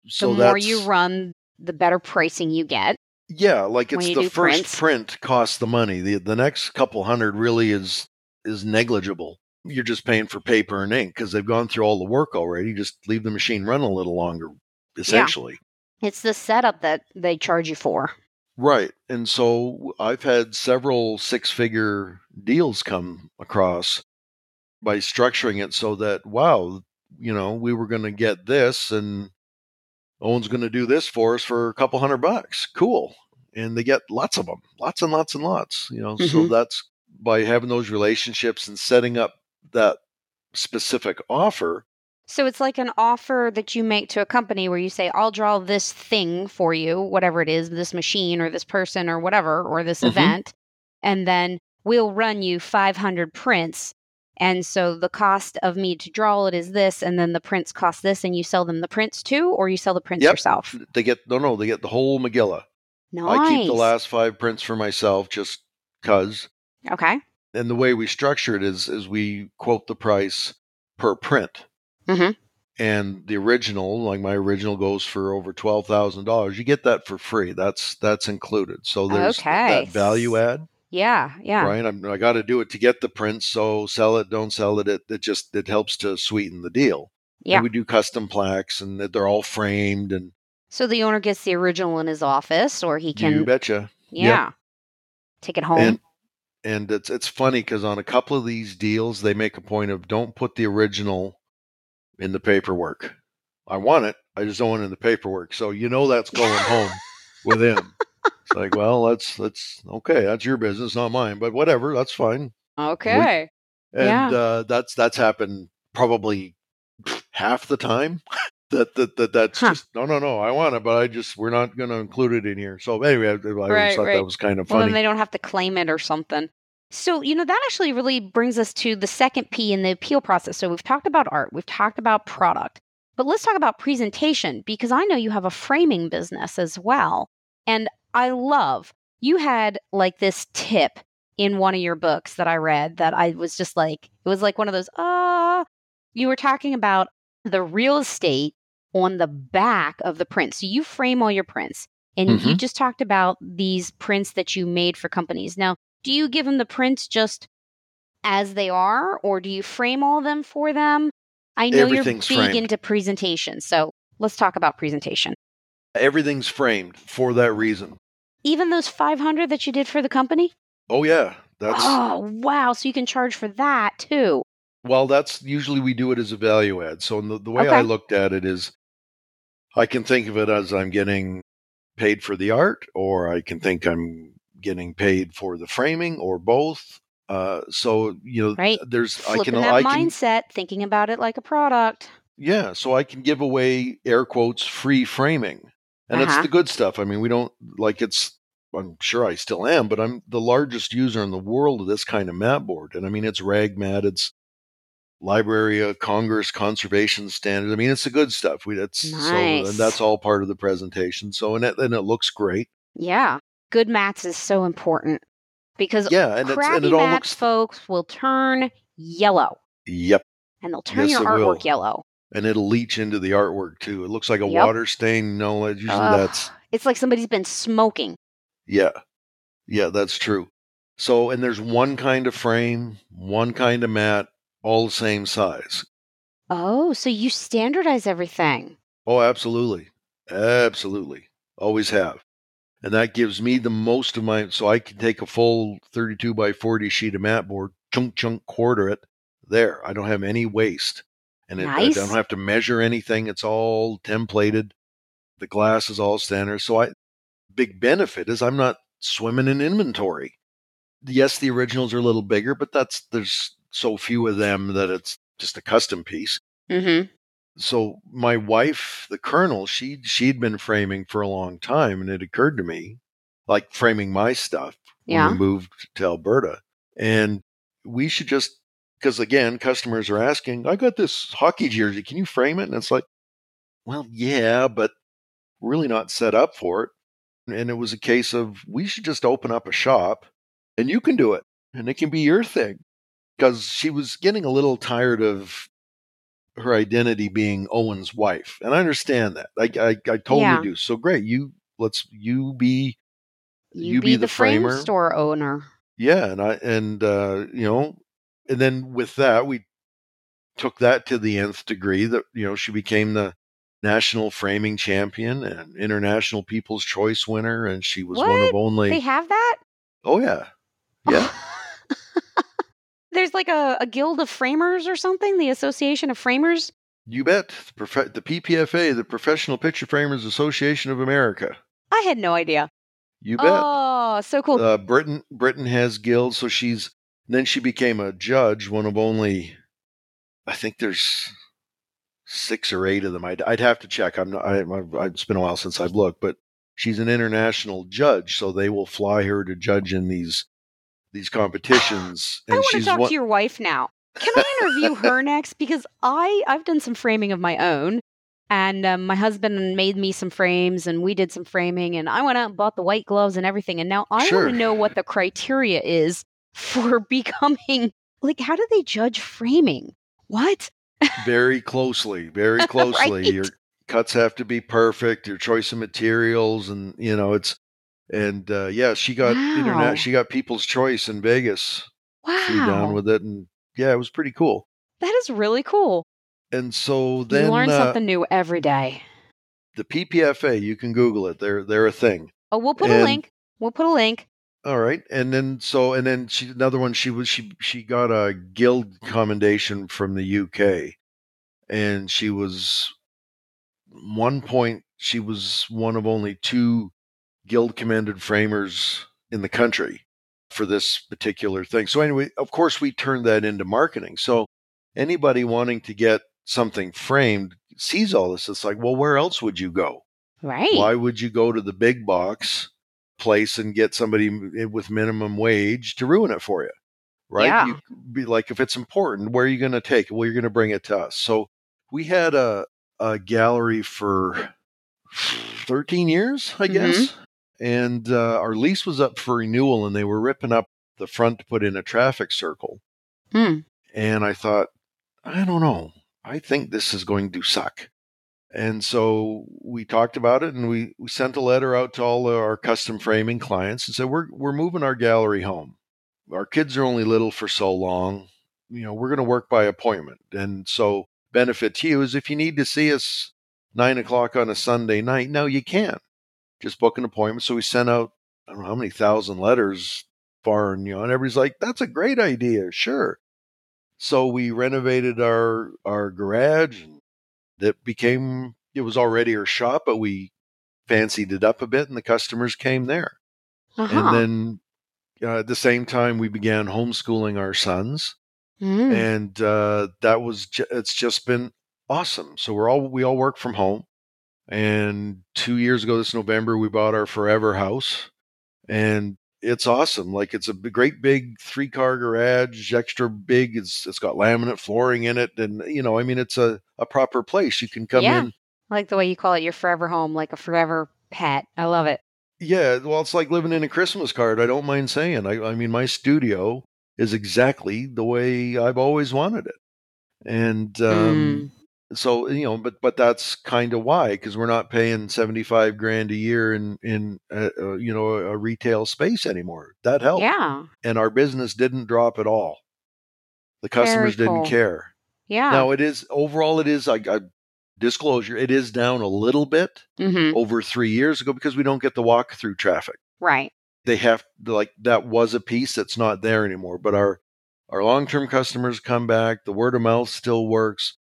So the more you run, the better pricing you get. yeah, like it's the first prints. print costs the money. The the next couple hundred really is is negligible. You're just paying for paper and ink because they've gone through all the work already. Just leave the machine run a little longer, essentially. It's the setup that they charge you for. Right. And so I've had several six figure deals come across by structuring it so that, wow, you know, we were going to get this and Owen's going to do this for us for a couple hundred bucks. Cool. And they get lots of them, lots and lots and lots, you know. So Mhm. that's by having those relationships and setting up that specific offer. So it's like an offer that you make to a company where you say, I'll draw this thing for you, whatever it is, this machine or this person or whatever, or this Mhm. event. And then we'll run you 500 prints. And so the cost of me to draw it is this, and then the prints cost this, and you sell them the prints too, or you sell the prints Yep. yourself. They get no, no, they get the whole Megillah. Nice. I keep the last five prints for myself just cause. Okay. And the way we structure it is, is we quote the price per print. Mhm. And the original, like my original, goes for over twelve thousand dollars. You get that for free. That's that's included. So there's Okay. that value add, Yeah. Yeah. right? I'm, I got to do it to get the prints. So sell it, don't sell it. It, it just it helps to sweeten the deal. Yeah. And we do custom plaques, and they're all framed. And So the owner gets the original in his office, or he can. you betcha. yeah, take it home. And and it's it's funny because on a couple of these deals, they make a point of don't put the original in the paperwork. I want it, I just don't want it in the paperwork. So you know that's going home with him. It's like, well, that's that's okay. That's your business, not mine. But whatever, that's fine. okay. And Yeah. uh, that's that's happened probably half the time. that that, that that's Huh. just no no no. I want it, but I just we're not going to include it in here. So anyway, I, I Right, thought right. that was kind of well, funny. then they don't have to claim it or something. So, you know, that actually really brings us to the second P in the appeal process. So, we've talked about art, we've talked about product, but let's talk about presentation because I know you have a framing business as well. And I love you had like this tip in one of your books that I read that I was just like, it was like one of those, ah, you were talking about the real estate on the back of the print. So, you frame all your prints. And you just talked about these prints that you made for companies. Now, do you give them the prints just as they are, or do you frame all of them for them? I know you're big framed. into presentation, so let's talk about presentation. Everything's framed for that reason. Even those 500 that you did for the company? Oh yeah, that's oh, wow. So you can charge for that too. well. That's usually we do it as a value add. So the, the way Okay. I looked at it is, I can think of it as I'm getting paid for the art, or I can think I'm getting paid for the framing, or both. Uh, so you know, Right. there's I can that I can mindset, thinking about it like a product. yeah, so I can give away air quotes free framing, and it's Uh-huh. the good stuff. I mean, we don't like it's. I'm sure I still am, but I'm the largest user in the world of this kind of mat board, and I mean it's rag mat, it's Library of Congress conservation standard. I mean, it's the good stuff. We that's so and that's all part of the presentation. So and it and it looks great. Yeah. Good mats is so important because Yeah, and crappy and it all mats, looks. folks, will turn yellow Yep, and they'll turn Yes, your will. artwork yellow. and it'll leach into the artwork too. It looks like a Yep. water stain. No, usually that's It's like somebody's been smoking. Yeah. Yeah, that's true. So, and there's one kind of frame, one kind of mat, all the same size. Oh, so you standardize everything. Oh, absolutely. Absolutely. Always have. And that gives me the most of my, so I can take a full 32 by 40 sheet of mat board, chunk, chunk, quarter it. There. I don't have any waste. And it, I don't have to measure anything. It's all templated. The glass is all standard. So I, big benefit is I'm not swimming in inventory. Yes, the originals are a little bigger, but that's, there's so few of them that it's just a custom piece Mm-hmm. So my wife, the colonel, she she'd been framing for a long time, and it occurred to me, like framing my stuff when Yeah. we moved to Alberta, and we should just because again, customers are asking, I got this hockey jersey, can you frame it? And it's like, well, yeah, but really not set up for it. And it was a case of we should just open up a shop, and you can do it, and it can be your thing. Because she was getting a little tired of her identity being Owen's wife, and I understand that. I I, I totally Yeah. do. So great, you let's you be You, You be, be the, the frame framer. store owner. yeah, and I and uh, you know, and then with that we took that to the nth degree. That you know, she became the national framing champion and international People's Choice winner, and she was one of only. They have that? oh yeah, yeah. There's like a, a guild of framers or something, the Association of Framers. You bet. The, prof- the PPFA, the Professional Picture Framers Association of America. I had no idea. You bet. Oh, so cool. uh, Britain Britain has guilds, so she's then she became a judge, one of only, I think there's six or eight of them. I'd, I'd have to check. I'm not. I, I've, it's been a while since I've looked, but she's an international judge, so they will fly her to judge in these these competitions. I want to talk one, to your wife now. Can I interview her next? Because I I've done some framing of my own, and um, my husband made me some frames, and we did some framing, and I went out and bought the white gloves and everything, and now I Sure. want to know what the criteria is for becoming like how do they judge framing? What? very closely, very closely. Right. Your cuts have to be perfect. Your choice of materials, and you know it's. And uh, yeah, she got Wow. internet. She got People's Choice in Vegas. Wow, Flew down with it, and yeah, it was pretty cool. that is really cool. And so then you learn uh, something new every day. the PPFA, you can Google it. They're they're a thing. Oh, we'll put a link. We'll put a link. All right, and then so and then she another one. She was she she got a guild commendation from the UK, and she was one point. She was one of only two guild commended framers in the country for this particular thing. So anyway, of course, we turned that into marketing. So anybody wanting to get something framed sees all this. It's like, well, where else would you go? Right. Why would you go to the big box place and get somebody with minimum wage to ruin it for you? Right? Yeah. You be like, if it's important, where are you going to take it? Well, you're going to bring it to us. So we had a, a gallery for 13 years, I Mhm. guess. And uh, our lease was up for renewal, and they were ripping up the front to put in a traffic circle. Hmm. And I thought, I don't know. I think this is going to suck. And so we talked about it and we, we sent a letter out to all our custom framing clients and said, we're, we're moving our gallery home. Our kids are only little for so long. You know, we're going to work by appointment. And so, benefit to you is if you need to see us nine o'clock on a Sunday night, no, you can. Just book an appointment. So we sent out, I don't know how many thousand letters far and you know, and everybody's like, that's a great idea. Sure. So we renovated our our garage and that became it was already our shop, but we fancied it up a bit and the customers came there. Uh-huh. And then uh, at the same time we began homeschooling our sons Mm. and uh, that was ju- it's just been awesome. So we're all we all work from home. And 2 years ago this November we bought our forever house and it's awesome. Like it's a great big three car garage, extra big. It's it's got laminate flooring in it, and you know, I mean, it's a a proper place. You can come Yeah. in. I like the way you call it your forever home, like a forever pet. I love it. Yeah, well, it's like living in a Christmas card. I don't mind saying. I I mean, my studio is exactly the way I've always wanted it, and um, so you know, but but that's kind of why because we're not paying seventy five grand a year in in uh, uh, you know a retail space anymore. That helped. Yeah. and our business didn't drop at all. The customers didn't care. Yeah. Now it is overall, it is. like I disclosure, it is down a little bit hmm over three years ago because we don't get the walk through traffic. Right. They have like that was a piece that's not there anymore. But our our long term customers come back. The word of mouth still works,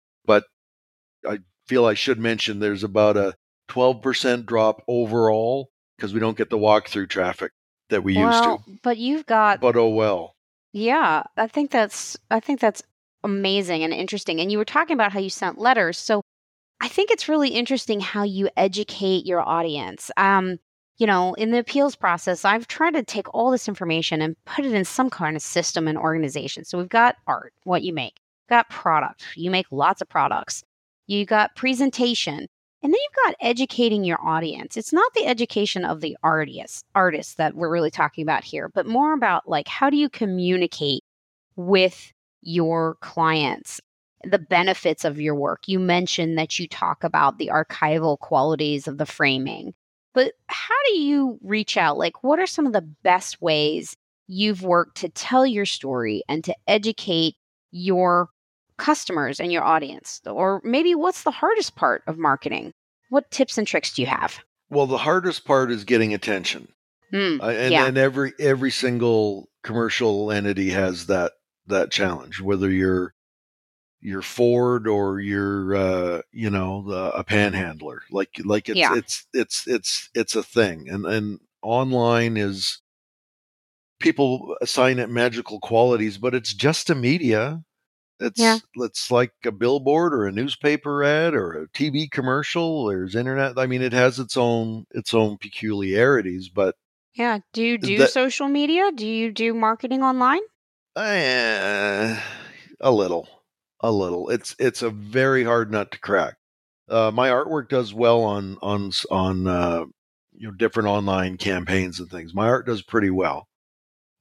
I feel I should mention there's about a twelve percent drop overall because we don't get the walk through traffic that we used to. but you've got But oh well. yeah. I think that's I think that's amazing and interesting. And you were talking about how you sent letters, so I think it's really interesting how you educate your audience. Um, you know, in the appeals process, I've tried to take all this information and put it in some kind of system and organization. So we've got art, what you make, got product, you make lots of products, you got presentation, and then you've got educating your audience. It's not the education of the artist, artists that we're really talking about here, but more about like how do you communicate with your clients the benefits of your work. You mentioned that you talk about the archival qualities of the framing, but how do you reach out? Like, what are some of the best ways you've worked to tell your story and to educate your customers and your audience? Or maybe what's the hardest part of marketing? What tips and tricks do you have? Well, the hardest part is getting attention. Uh, and, Yeah. and every every single commercial entity has that that challenge whether you're you're Ford or you're uh, you know the, a panhandler like like it's Yeah. it's it's it's it's a thing and and online is people assign it magical qualities but it's just a media it's Yeah. it's like a billboard or a newspaper ad or a TV commercial there's internet I mean it has its own its own peculiarities but Yeah. Do you do That- social media? Do you do marketing online? Eh, a little, a little. It's it's a very hard nut to crack. Uh, my artwork does well on on on uh, you know different online campaigns and things. My art does pretty well.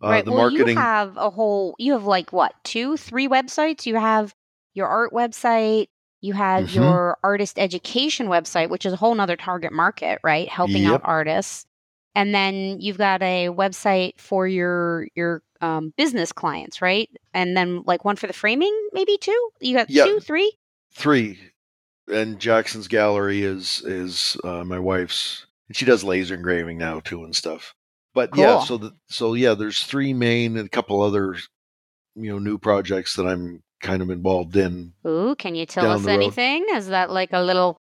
Uh, right. the well, marketing, you have a whole. You have like what two, three websites? You have your art website. You have Mhm. your artist education website, which is a whole nother target market, right? Helping out artists. And then you've got a website for your your um, business clients, right? And then like one for the framing, maybe two. You got Yeah. two, three. three, and Jackson's Gallery is is uh, my wife's, and she does laser engraving now too and stuff. But yeah, so the, so yeah, there's three main and a couple other you know new projects that I'm kind of involved in. Ooh, can you tell us the road. anything? Is that like a little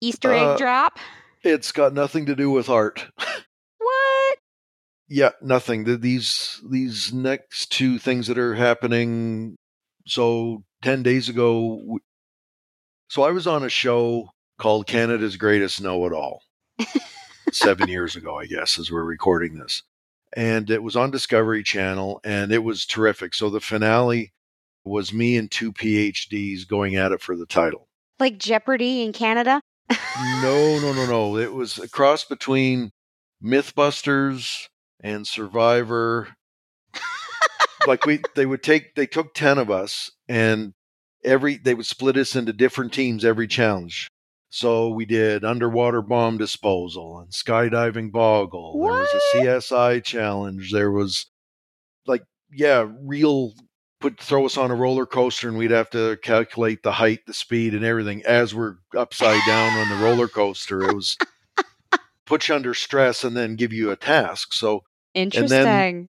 Easter egg Uh, drop? It's got nothing to do with art. What? Yeah, nothing. The, these these next two things that are happening. So ten days ago, so I was on a show called Canada's Greatest Know It All. seven years ago, I guess, as we're recording this, and it was on Discovery Channel, and it was terrific. So the finale was me and two PhDs going at it for the title. Like Jeopardy in Canada? No, no, no, no. It was a cross between MythBusters and Survivor. like we, they would take, they took ten of us, and every they would split us into different teams every challenge. So we did underwater bomb disposal and skydiving boggle. There was a CSI challenge. There was like, yeah, real put throw us on a roller coaster and we'd have to calculate the height, the speed, and everything as we're upside down on the roller coaster. It was put you under stress and then give you a task. So Interesting.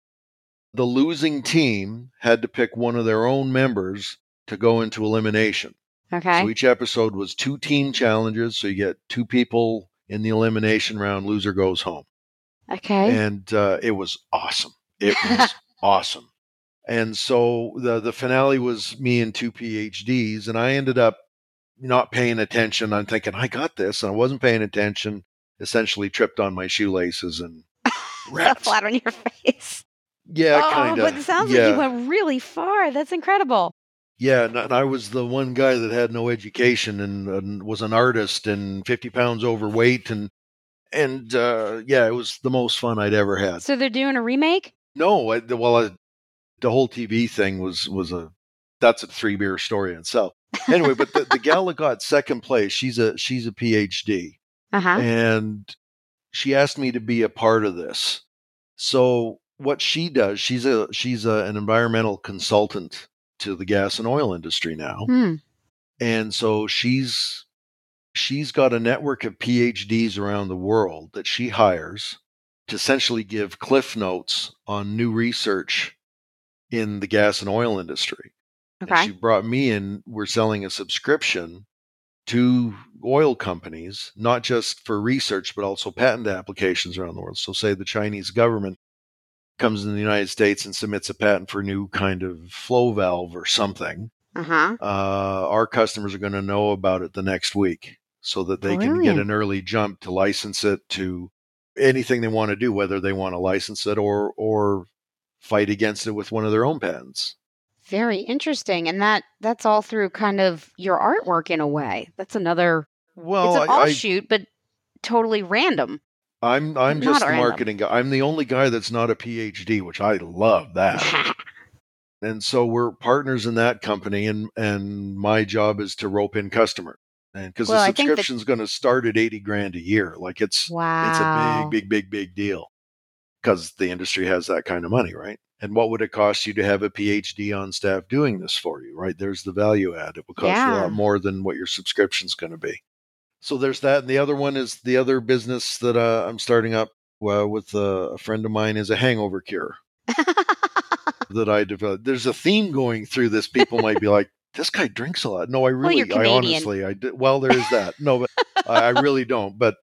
the losing team had to pick one of their own members to go into elimination. Okay. So each episode was two team challenges. So you get two people in the elimination round. Loser goes home, okay. and uh, it was awesome. It was awesome. And so the the finale was me and two PhDs, and I ended up not paying attention. I'm thinking I got this, and I wasn't paying attention. Essentially, tripped on my shoelaces and flat on your face. Yeah, oh, kind of. but it sounds yeah. like you went really far. That's incredible. Yeah, and, and I was the one guy that had no education and, and was an artist and 50 pounds overweight and and uh, yeah, it was the most fun I'd ever had. So they're doing a remake? No, I, well, I, the whole TV thing was was a that's a three beer story in itself. Anyway, but the, the gal that got second place, she's a she's a PhD, Uh-huh. and she asked me to be a part of this. So what she does, she's a she's a, an environmental consultant to the gas and oil industry now. Hmm. and so she's she's got a network of phds around the world that she hires to essentially give cliff notes on new research in the gas and oil industry. And she brought me in we're selling a subscription to oil companies not just for research but also patent applications around the world. So say the chinese government comes in the united states and submits a patent for a new kind of flow valve or something Uh-huh. uh, our customers are going to know about it the next week so that they can get an early jump to license it to anything they want to do, whether they want to license it or or fight against it with one of their own patents. Very interesting. And that that's all through kind of your artwork in a way. That's another Well, it's an I, I, but totally random. I'm I'm not just the marketing guy. I'm the only guy that's not a PhD, which I love that. and so we're partners in that company, and and my job is to rope in customers, and because Well, the think that- subscription's going to start at eighty grand a year, like it's wow. It's a big, big, big, big deal because the industry has that kind of money, right? And what would it cost you to have a PhD on staff doing this for you, right? There's the value add. It will cost you a lot more than what your subscription's going to be. So there's that. And the other one is the other business that uh, I'm starting up uh, with uh, a friend of mine is a hangover cure that I developed. There's a theme going through this. People might be like, this guy drinks a lot. No, I really, you're I honestly, I did. Well, there is that. No, but I, I really don't. But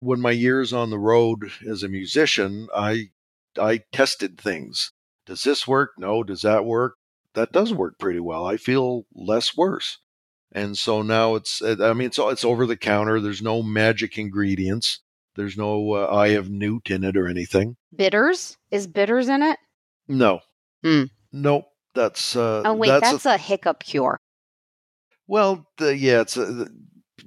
when my years on the road as a musician, I I tested things. Does this work? No. Does that work? That does work pretty well. I feel less worse. And so now it's I mean it's it's over the counter. There's no magic ingredients. There's no uh, eye of newt in it or anything. Bitters? Is bitters in it? No. Hmm. Nope. That's uh Oh wait, that's, that's, a, a, hiccup cure. well, the, yeah, it's a,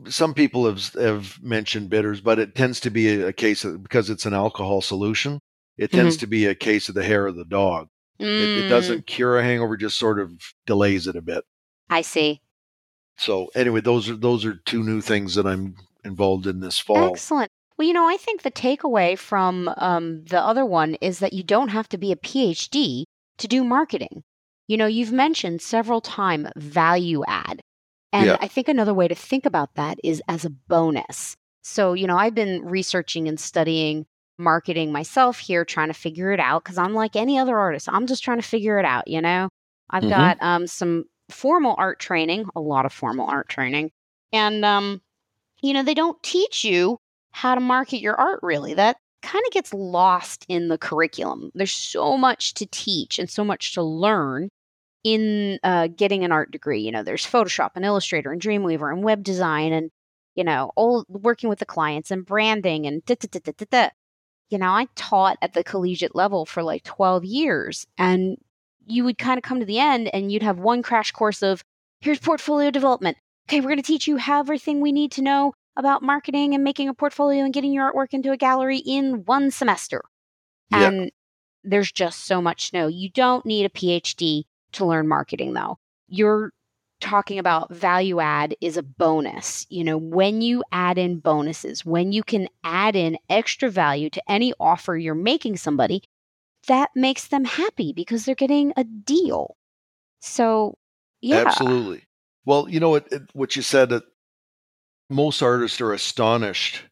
some people have have mentioned bitters, but it tends to be a, a case of because it's an alcohol solution. It tends to be a case of the hair of the dog. It, it Mm, doesn't cure a hangover, just sort of delays it a bit. I see. So anyway, those are those are two new things that I'm involved in this fall. Excellent. Well, you know, I think the takeaway from um, the other one is that you don't have to be a PhD to do marketing. You know, you've mentioned several times value add. And Yeah. I think another way to think about that is as a bonus. So, you know, I've been researching and studying marketing myself here, trying to figure it out because I'm like any other artist. I'm just trying to figure it out, you know? I've Mhm. got um, some formal art training, a lot of formal art training. And, um, you know, they don't teach you how to market your art really. That kind of gets lost in the curriculum. There's so much to teach and so much to learn in uh, getting an art degree. You know, there's Photoshop and Illustrator and Dreamweaver and web design and, you know, all working with the clients and branding and da da da da da. You know, I taught at the collegiate level for like 12 years and you would kind of come to the end and you'd have one crash course of here's portfolio development. Okay, we're going to teach you everything we need to know about marketing and making a portfolio and getting your artwork into a gallery in one semester. And there's just so much to know. You don't need a PhD to learn marketing, though. You're talking about value add is a bonus. You know, when you add in bonuses, when you can add in extra value to any offer you're making somebody, that makes them happy because they're getting a deal. So, yeah. Absolutely. Well, you know what what you said that most artists are astonished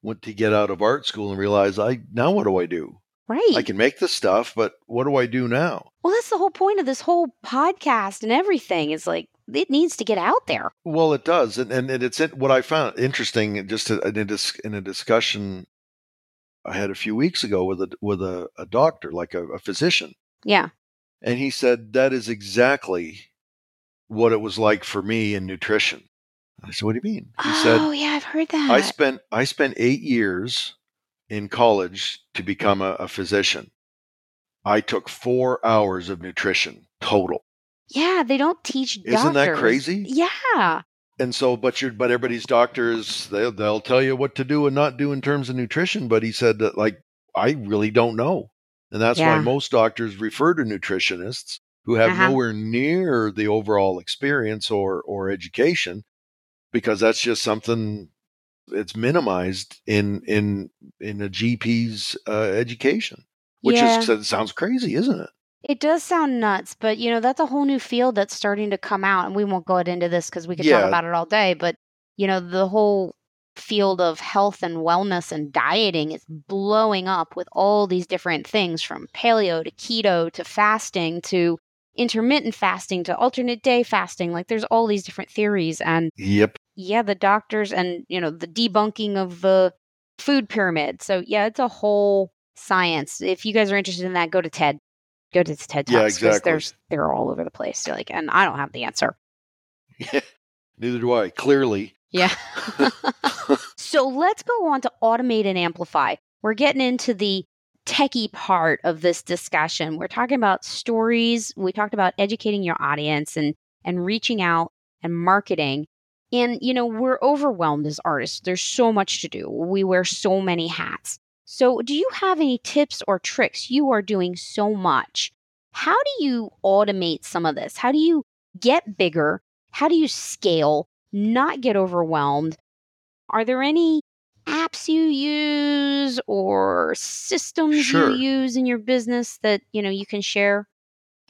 when to get out of art school and realize I now what do I do? Right. I can make the stuff, but what do I do now? Well, that's the whole point of this whole podcast and everything. Is like it needs to get out there. Well, it does, and and, and it's what I found interesting. Just to, in, a dis, in a discussion I had a few weeks ago with a with a, a doctor, like a, a physician, Yeah. and he said that is exactly what it was like for me in nutrition. I said, "What do you mean?" He said, oh, yeah, I've heard that. I spent I spent eight years in college to become a, a physician. I took four hours of nutrition total, yeah, they don't teach doctors. Isn't that crazy? Yeah. And so but you but everybody's doctors they'll they'll tell you what to do and not do in terms of nutrition. But he said that like I really don't know, and that's why most doctors refer to nutritionists who have Uh-huh. nowhere near the overall experience or or education, because that's just something it's minimized in in in a GP's uh, education, which Yeah. is sounds crazy, isn't it? It does sound nuts, but you know, that's a whole new field that's starting to come out. And we won't go into this because we could Yeah. talk about it all day. But, you know, the whole field of health and wellness and dieting is blowing up with all these different things from paleo to keto to fasting to intermittent fasting to alternate day fasting. Like there's all these different theories. And Yep. yeah, the doctors and, you know, the debunking of the food pyramid. So yeah, it's a whole science. If you guys are interested in that, go to TED. Go to TED Talks. Yeah, exactly. There's they're all over the place. Like, and I don't have the answer. Neither do I. Clearly. Yeah. so let's go on to automate and amplify. We're getting into the techie part of this discussion. We're talking about stories. We talked about educating your audience and and reaching out and marketing. And you know, we're overwhelmed as artists. There's so much to do. We wear so many hats. So, do you have any tips or tricks? You are doing so much. How do you automate some of this? How do you get bigger? How do you scale? Not get overwhelmed? Are there any apps you use or systems Sure. you use in your business that, you know, you can share?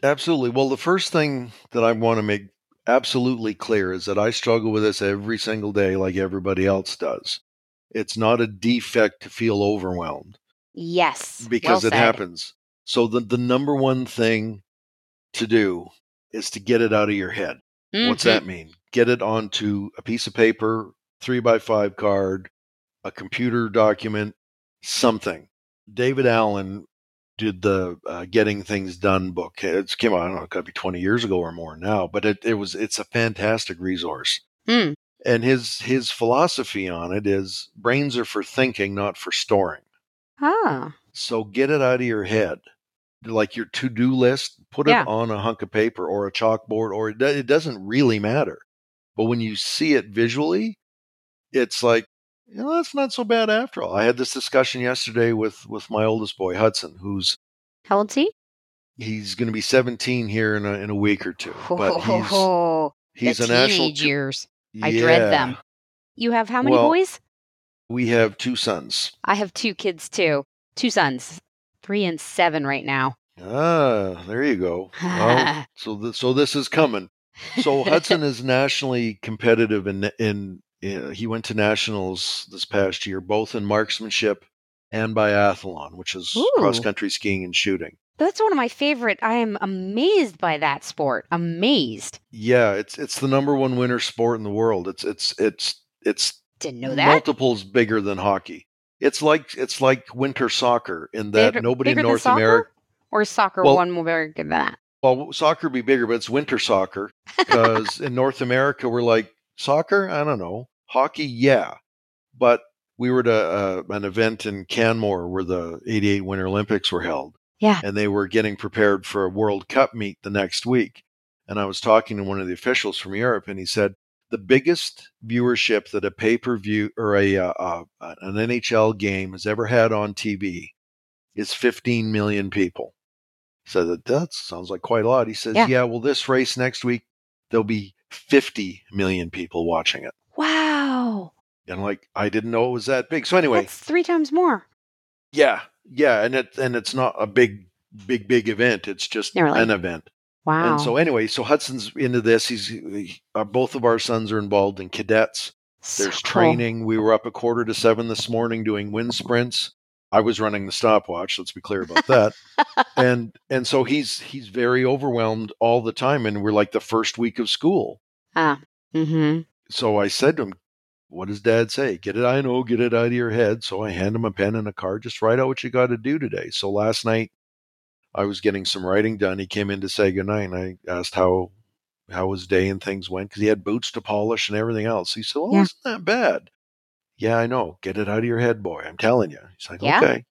Absolutely. Well, the first thing that I want to make absolutely clear is that I struggle with this every single day, like everybody else does. It's not a defect to feel overwhelmed. Yes. because well it said. happens. So the the number one thing to do is to get it out of your head. What's Mhm. that mean? Get it onto a piece of paper, three by five card, a computer document, something. David Allen did the uh, Getting Things Done book. It's came out, I don't know, it could be 20 years ago or more now, but it, it was, it's a fantastic resource. Mm. And his his philosophy on it is brains are for thinking, not for storing. Ah. So get it out of your head. Like your to-do list, put Yeah. it on a hunk of paper or a chalkboard or it, it doesn't really matter. But when you see it visually, it's like, you know, that's not so bad after all. I had this discussion yesterday with with my oldest boy, Hudson, who's How old's he? he's going to be 17 here in a, in a week or two. But he's Oh, he's a national teenage years. I dread them. You have how many Well- boys? We have two sons. I have two kids too. Two sons, three and seven right now. Ah, there you go. Well, so th- so this is coming. So Hudson is nationally competitive in in uh, he went to nationals this past year, both in marksmanship and biathlon, which is cross country skiing and shooting. That's one of my favorite. I am amazed by that sport. Amazed. Yeah, it's it's the number one winter sport in the world. It's it's it's it's Didn't know that. multiples bigger than hockey. It's like it's like winter soccer in that Bigger- nobody bigger in North? America. Or soccer Well- one more bigger than that? Well, soccer would be bigger, but it's winter soccer because in North America we're like soccer. I don't know hockey, yeah, but we were to uh, an event in Canmore where the '88 Winter Olympics were held. Yeah. and they were getting prepared for a World Cup meet the next week. And I was talking to one of the officials from Europe, and he said the biggest viewership that a pay per view or a uh, uh, an NHL game has ever had on TV is 15 million people. So that that sounds like quite a lot. He says, Yeah. "Yeah, well, this race next week there'll be 50 million people watching it." Wow. And like, I didn't know it was that big. So anyway, That's three times more. yeah, yeah, and it and it's not a big, big, big event. It's just really. an event. Wow. And so anyway, so Hudson's into this. He's he, uh, both of our sons are involved in cadets. So There's cool. training. We were up a quarter to seven this morning doing wind sprints. I was running the stopwatch. Let's be clear about that. and and so he's he's very overwhelmed all the time. And we're like the first week of school. Ah. Mm-hmm. So I said to him, "What does Dad say? Get it? I know. Get it out of your head." So I hand him a pen and a card. Just write out what you got to do today. So last night I was getting some writing done. He came in to say goodnight, and I asked how how his day and things went because he had boots to polish and everything else. He said, "Well, Yeah. it's not that bad." Yeah, I know. Get it out of your head, boy. I'm telling you. He's like, Yeah. "Okay."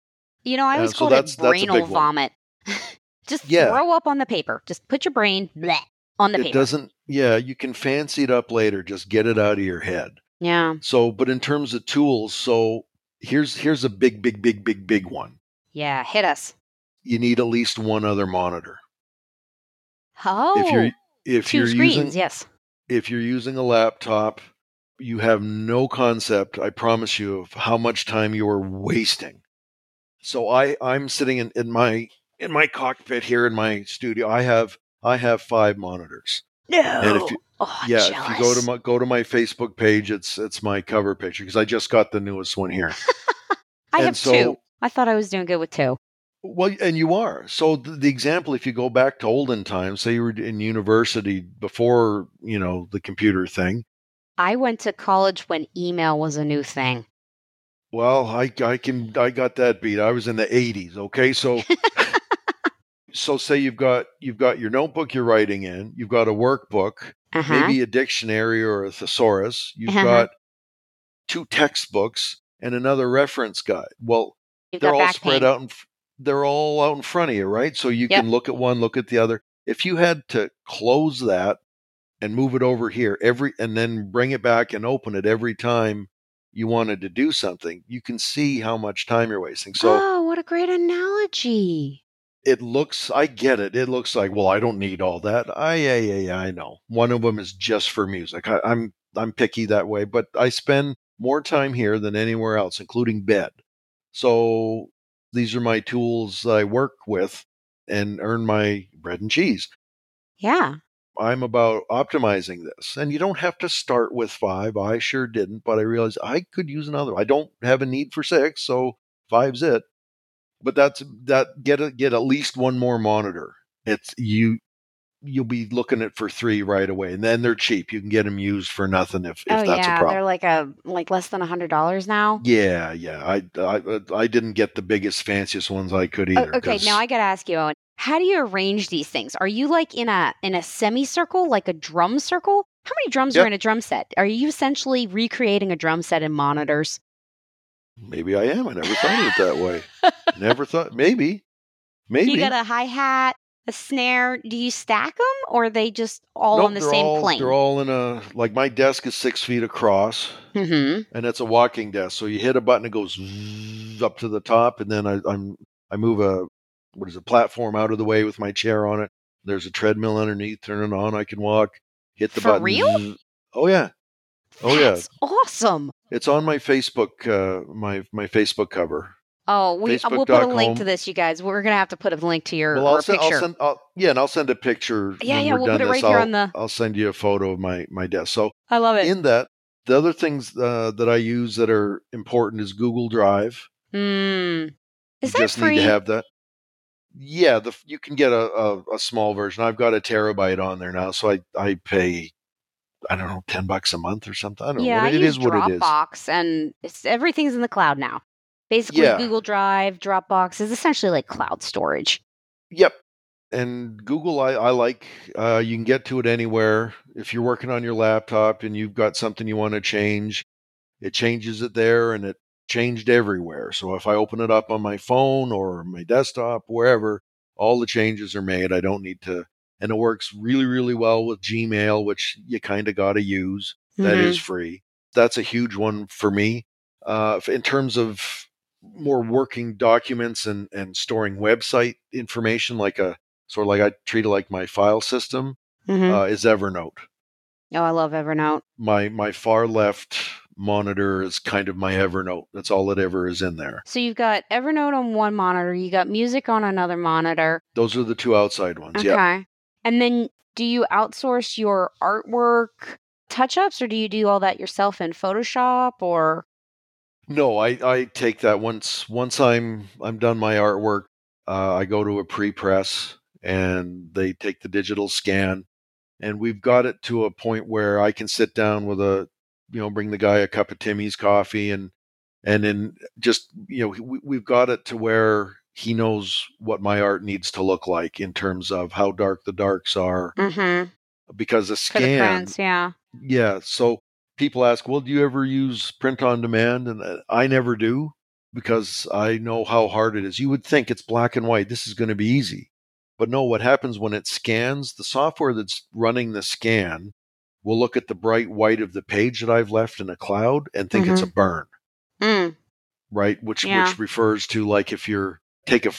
You know, I Yeah, always so call that's- it brainal vomit. Just Yeah. throw up on the paper. Just put your brain bleh, on the It paper. doesn't. Yeah, you can fancy it up later. Just get it out of your head. Yeah. So, but in terms of tools, so here's here's a big, big, big, big, big one. Yeah. Hit us. You need at least one other monitor. Oh. if you're oh, if 2 you're screens. using yes. if you're using a laptop, you have no concept, I promise you, of how much time you are wasting. So I I'm sitting in, in my in my cockpit here in my studio. I have I have five monitors. No. And if you- oh, yeah, jealous. if you go to my go to my Facebook page, it's it's my cover picture because I just got the newest one here. I and have so- two. I thought I was doing good with two. Well, and you are. So the, the example, if you go back to olden times, say you were in university before you know the computer thing. I went to college when email was a new thing. Well, I I can I got that beat. I was in the 80s, okay? So so say you've got you've got your notebook you're writing in, you've got a workbook, Uh-huh. maybe a dictionary or a thesaurus, you've Uh-huh. got two textbooks and another reference guide. Well, You've they're all spread pain. out and they're all out in front of you, right? So you Yep. can look at one, look at the other. If you had to close that and move it over here every and then bring it back and open it every time you wanted to do something, you can see how much time you're wasting. So oh, what a great analogy. It looks I get it. It looks like, well, I don't need all that. I yeah, yeah, yeah, I know. One of them is just for music. I, I'm I'm picky that way, but I spend more time here than anywhere else, including bed. So these are my tools I work with and earn my bread and cheese. Yeah. I'm about optimizing this. And you don't have to start with five. I sure didn't, but I realized I could use another. I don't have a need for six, so five's it. But that's that get a, get at least one more monitor. It's you you'll be looking at for three right away. And then they're cheap. You can get them used for nothing if, if oh that's yeah, a problem. they're like a like less than a hundred dollars now. Yeah, yeah. I, I I didn't get the biggest fanciest ones I could Oh, either. okay, 'cause- now I gotta ask you, Owen. How do you arrange these things? Are you like in a in a semicircle, like a drum circle, How many drums Yep. are in a drum set? Are you essentially recreating a drum set in monitors? Maybe I am. I never thought of it that way. never thought. Maybe. Maybe. You got a hi hat, a snare. Do you stack them, or are they just all Nope, on the same all, plane? They're all in a like my desk is six feet across, mm-hmm. and it's a walking desk. So you hit a button, it goes up to the top, and then I, I'm I move a what is a platform out of the way with my chair on it. There's a treadmill underneath. Turn it on. I can walk. Hit the For button. real? Oh yeah, Oh, yeah. Awesome. it's on my Facebook uh, my my Facebook cover. Oh, we uh, we'll put a link to this, you guys. We're gonna have to put a link to your Well, I'll send, picture. I'll send, I'll, yeah, and I'll send a picture. Yeah, yeah, we'll put it this. right here I'll, on the- I'll send you a photo of my my desk. So I love it. in that, the other things uh, that I use that are important is Google Drive. mm. Is you that just free? need to have that. Yeah, the you can get a, a, a small version. I've got a terabyte on there now, so I I pay I don't know ten bucks a month or something. I don't yeah, know. I What, it use is what it is. Dropbox, and it's everything's in the cloud now. Basically, Yeah. Google Drive, Dropbox is essentially like cloud storage. Yep. And Google, I, I like. Uh, you can get to it anywhere. If you're working on your laptop and you've got something you want to change, it changes it there, and it changed everywhere. So if I open it up on my phone or my desktop, wherever, all the changes are made. I don't need to, and it works really, really well with Gmail, which you kind of got to use. That Mhm. is free. That's a huge one for me. Uh, in terms of more working documents and, and storing website information, like a sort of like I treat it like my file system, Mhm. uh, is Evernote. oh, I love Evernote. My my far left monitor is kind of my Evernote. That's all it ever is in there. So you've got Evernote on one monitor, you got music on another monitor. Those are the two outside ones. Okay. Yeah. And then do you outsource your artwork touch ups or do you do all that yourself in Photoshop or No, I, I take that once once I'm I'm done my artwork. Uh, I go to a pre press and they take the digital scan, and we've got it to a point where I can sit down with a you know bring the guy a cup of Timmy's coffee and and then just you know we, we've got it to where he knows what my art needs to look like in terms of how dark the darks are mm-hmm. because a scan prints? Yeah. yeah. So people ask, well, do you ever use print on demand? And uh, I never do because I know how hard it is. You would think it's black and white. This is going to be easy. But no, what happens when it scans, the software that's running the scan will look at the bright white of the page that I've left in a cloud and think it's a burn, Mm. right? Which Yeah. which refers to like if you're take a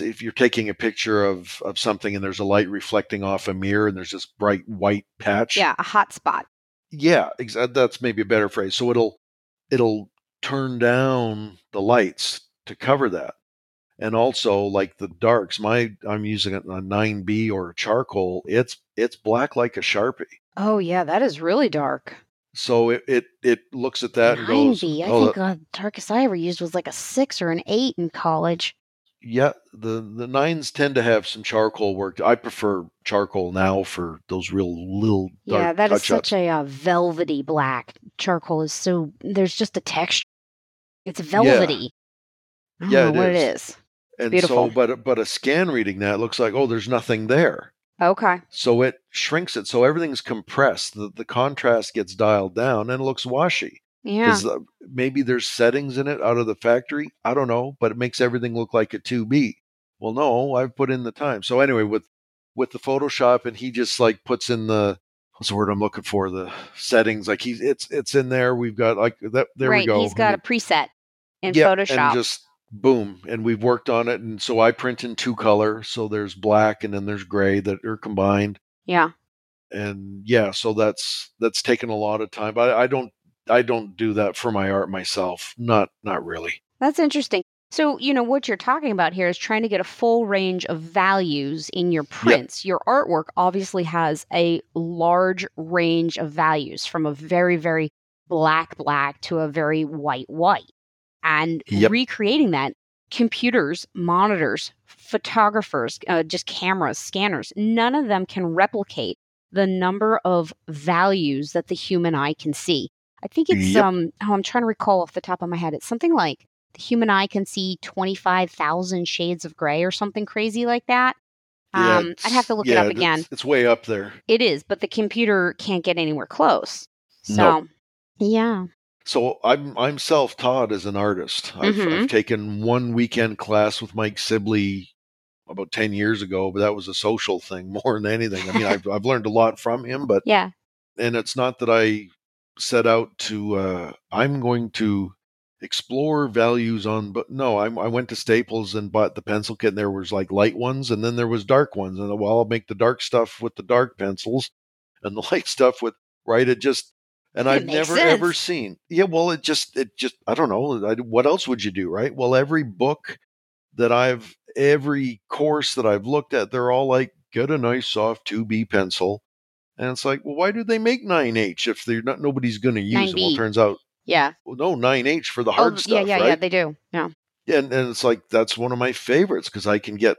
if you're taking a picture of of something and there's a light reflecting off a mirror and there's this bright white patch Yeah, a hot spot. yeah exa- that's maybe a better phrase so it'll it'll turn down the lights to cover that and also like the darks my i'm using a, a 9b or charcoal it's it's black like a sharpie Oh yeah, that is really dark. so it it, it looks at that and goes 90. I oh, think uh, the darkest I ever used was like a six or an eight in college. Yeah the the nines tend to have some charcoal work i prefer charcoal now for those real little yeah, that is such a uh, velvety black. Charcoal is so there's just a texture. It's velvety. Yeah, know it what is. it is. and beautiful. so but but a scan reading that looks like oh there's nothing there Okay. So it shrinks it. So everything's compressed. The, the contrast gets dialed down and it looks washy. Yeah. uh, maybe there's settings in it out of the factory. I don't know, but it makes everything look like a 2B. Well, no, I've put in the time. So anyway, with with the Photoshop, and he just like puts in the what's the word I'm looking for? The settings. Like he's it's it's in there. We've got like that. There right. we go. He's got a preset in Yeah, Photoshop. and just boom and we've worked on it and so i print in two color so there's black and then there's gray that are combined yeah. and yeah so that's that's taken a lot of time but I, I don't i don't do that for my art myself not not really That's interesting. So, you know, what you're talking about here is trying to get a full range of values in your prints. Your artwork obviously has a large range of values from a very, very black, black to a very white, white. And Yep. recreating that, computers, monitors, photographers, uh, just cameras, scanners, none of them can replicate the number of values that the human eye can see. I think it's Yep. um oh I'm trying to recall off the top of my head. It's something like the human eye can see 25,000 shades of gray or something crazy like that. Yeah, Um, I'd have to look it up again. It's, way up there. It is, but the computer can't get anywhere close. So, No. yeah. So I'm I'm self taught as an artist. I've, Mhm. I've taken one weekend class with Mike Sibley about ten years ago, but that was a social thing more than anything. I mean, I've I've learned a lot from him, but Yeah. and it's not that I set out to. Uh, I'm going to explore values on, but no, I, I went to Staples and bought the pencil kit. And there was like light ones, and then there was dark ones, and well, I'll make the dark stuff with the dark pencils, and the light stuff with right. It just and It I've never ever seen. Yeah, well, it just it just I don't know. I, what else would you do, right? Well, every book that I've every course that I've looked at, they're all like get a nice soft 2B pencil. And it's like, well, why do they make 9H if they're not nobody's going to use them? Well, it turns out, Yeah. well, no, 9H for the oh, hard oh, stuff, yeah, yeah, right? yeah. They do. Yeah. Yeah, and, and it's like that's one of my favorites because I can get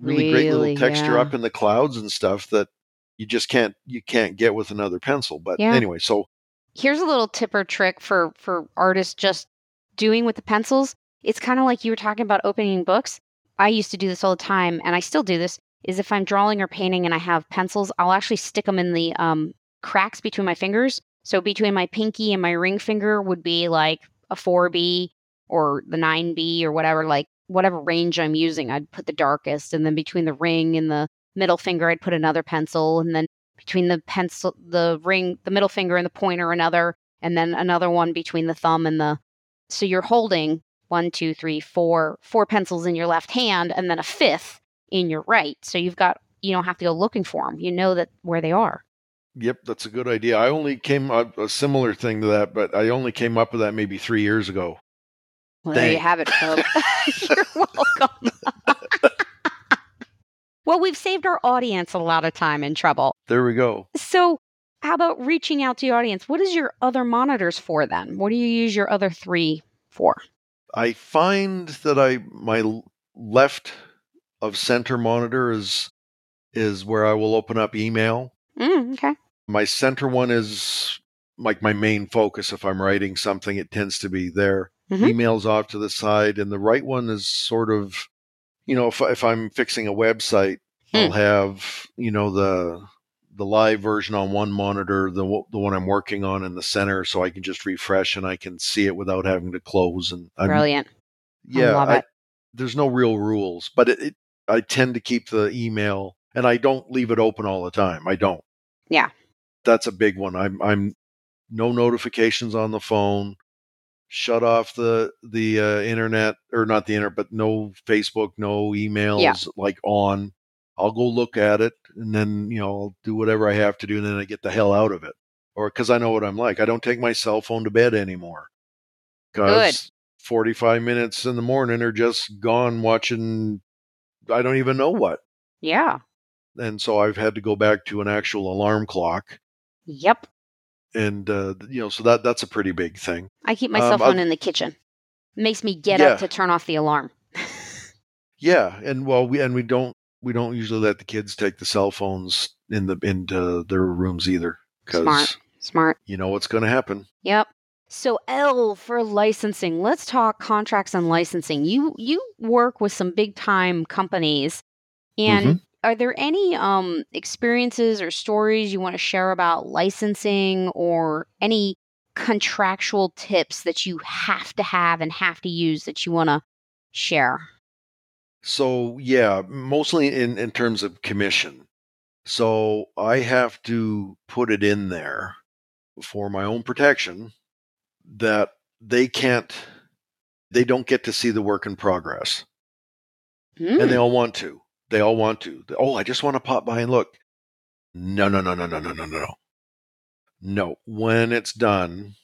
really, great little texture yeah. up in the clouds and stuff that you just can't you can't get with another pencil. But Yeah. anyway, so Here's a little tip or trick for for artists just doing with the pencils. It's kind of like you were talking about opening books. I used to do this all the time, and I still do this. Is if I'm drawing or painting and I have pencils, I'll actually stick them in the um, cracks between my fingers. So between my pinky and my ring finger would be like a 4B or the 9B or whatever, like whatever range I'm using. I'd put the darkest, and then between the ring and the middle finger, I'd put another pencil, and then between the pencil, the ring, the middle finger and the pointer, another, and then another one between the thumb and the. So you're holding one, two, three, four, four pencils in your left hand, and then a fifth in your right. So you've got you don't have to go looking for them. You know that where they are. Yep, that's a good idea. I only came up a similar thing to that, but I only came up with that maybe three years ago. Well, there you have it, folks. You're welcome. well, we've saved our audience a lot of time and trouble. There we go. So, how about reaching out to your audience? What is your other monitors for then? What do you use your other three for? I find that I my left of center monitor is is where I will open up email. Mm, okay. My center one is like my main focus. If I'm writing something, it tends to be there. Mhm. Emails off to the side, and the right one is sort of, you know, if if I'm fixing a website, I'll have you know the the live version on one monitor, the one- the one I'm working on in the center, so I can just refresh and I can see it without having to close. And I'm, Brilliant. yeah, I- there's no real rules, but it, it I tend to keep the email and I don't leave it open all the time. I don't. Yeah. That's a big one. I'm I'm no notifications on the phone. Shut off the the uh, internet or not the internet, but no Facebook, no emails yeah. like on. I'll go look at it and then you know I'll do whatever I have to do, and then I get the hell out of it. Or because I know what I'm like, I don't take my cell phone to bed anymore. Because 45 minutes in the morning are just gone watching I don't even know what. Yeah. And so I've had to go back to an actual alarm clock. Yep. And uh, you know, so that that's a pretty big thing. I keep my Um, cell phone oth- in the kitchen. makes me get Yeah. up to turn off the alarm. Yeah, and well, we and we don't we don't usually let the kids take the cell phones in the into their rooms either Smart. Smart. you know what's going to happen. Yep. So L for licensing. Let's talk contracts and licensing. You you work with some big time companies and Mhm. are there any um experiences or stories you want to share about licensing or any contractual tips that you have to have and have to use that you want to share? So yeah, mostly in in terms of commission. So I have to put it in there for my own protection that they can't they don't get to see the work in progress. Mm. And they hmm. all want to. They all want to. Oh, I just want to pop by and look. No, no, no, no, no, no, no, no. No, when it's done,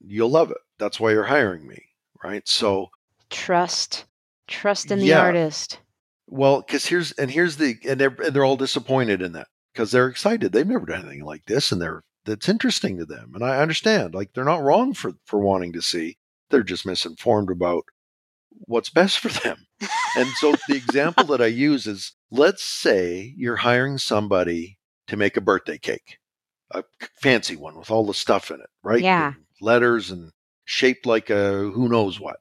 you'll love it. That's why you're hiring me, right? So trust. Trust in the yeah. artist. Well, cuz here's and here's the and they're and they're all disappointed in that cuz they're excited. They've never done anything like this and they're that's interesting to them. And I understand, like they're not wrong for for wanting to see. They're just misinformed about what's best for them. And so the example that I use is let's say you're hiring somebody to make a birthday cake, a fancy one with all the stuff in it, right? Yeah. And letters and shaped like a who knows what.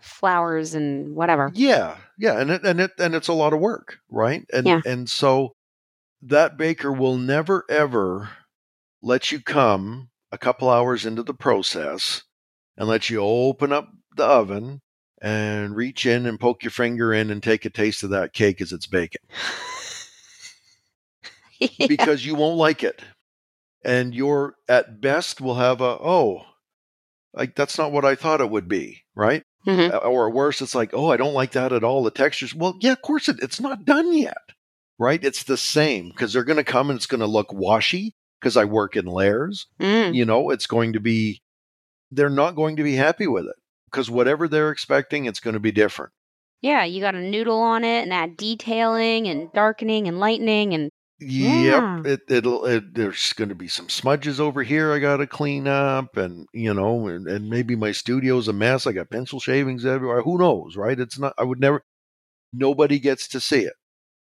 flowers and whatever. Yeah, yeah, and it, and it and it's a lot of work, right? And Yeah. and so that baker will never ever let you come a couple hours into the process and let you open up the oven and reach in and poke your finger in and take a taste of that cake as it's baking Yeah. because you won't like it. And you're at best will have a oh, like that's not what I thought it would be, right? Mhm. or worse, it's like, oh, I don't like that at all. The textures, well, yeah, of course it, it's not done yet, right? It's the same because they're going to come and it's going to look washy because I work in layers. Mm. You know, it's going to be, they're not going to be happy with it because whatever they're expecting, it's going to be different. Yeah, you got a noodle on it and add detailing and darkening and lightening and Yeah. Yep, it, it'll. It, there's going to be some smudges over here I got to clean up, and you know, and, and maybe my studio's a mess. I got pencil shavings everywhere. Who knows, right? It's not. I would never. Nobody gets to see it,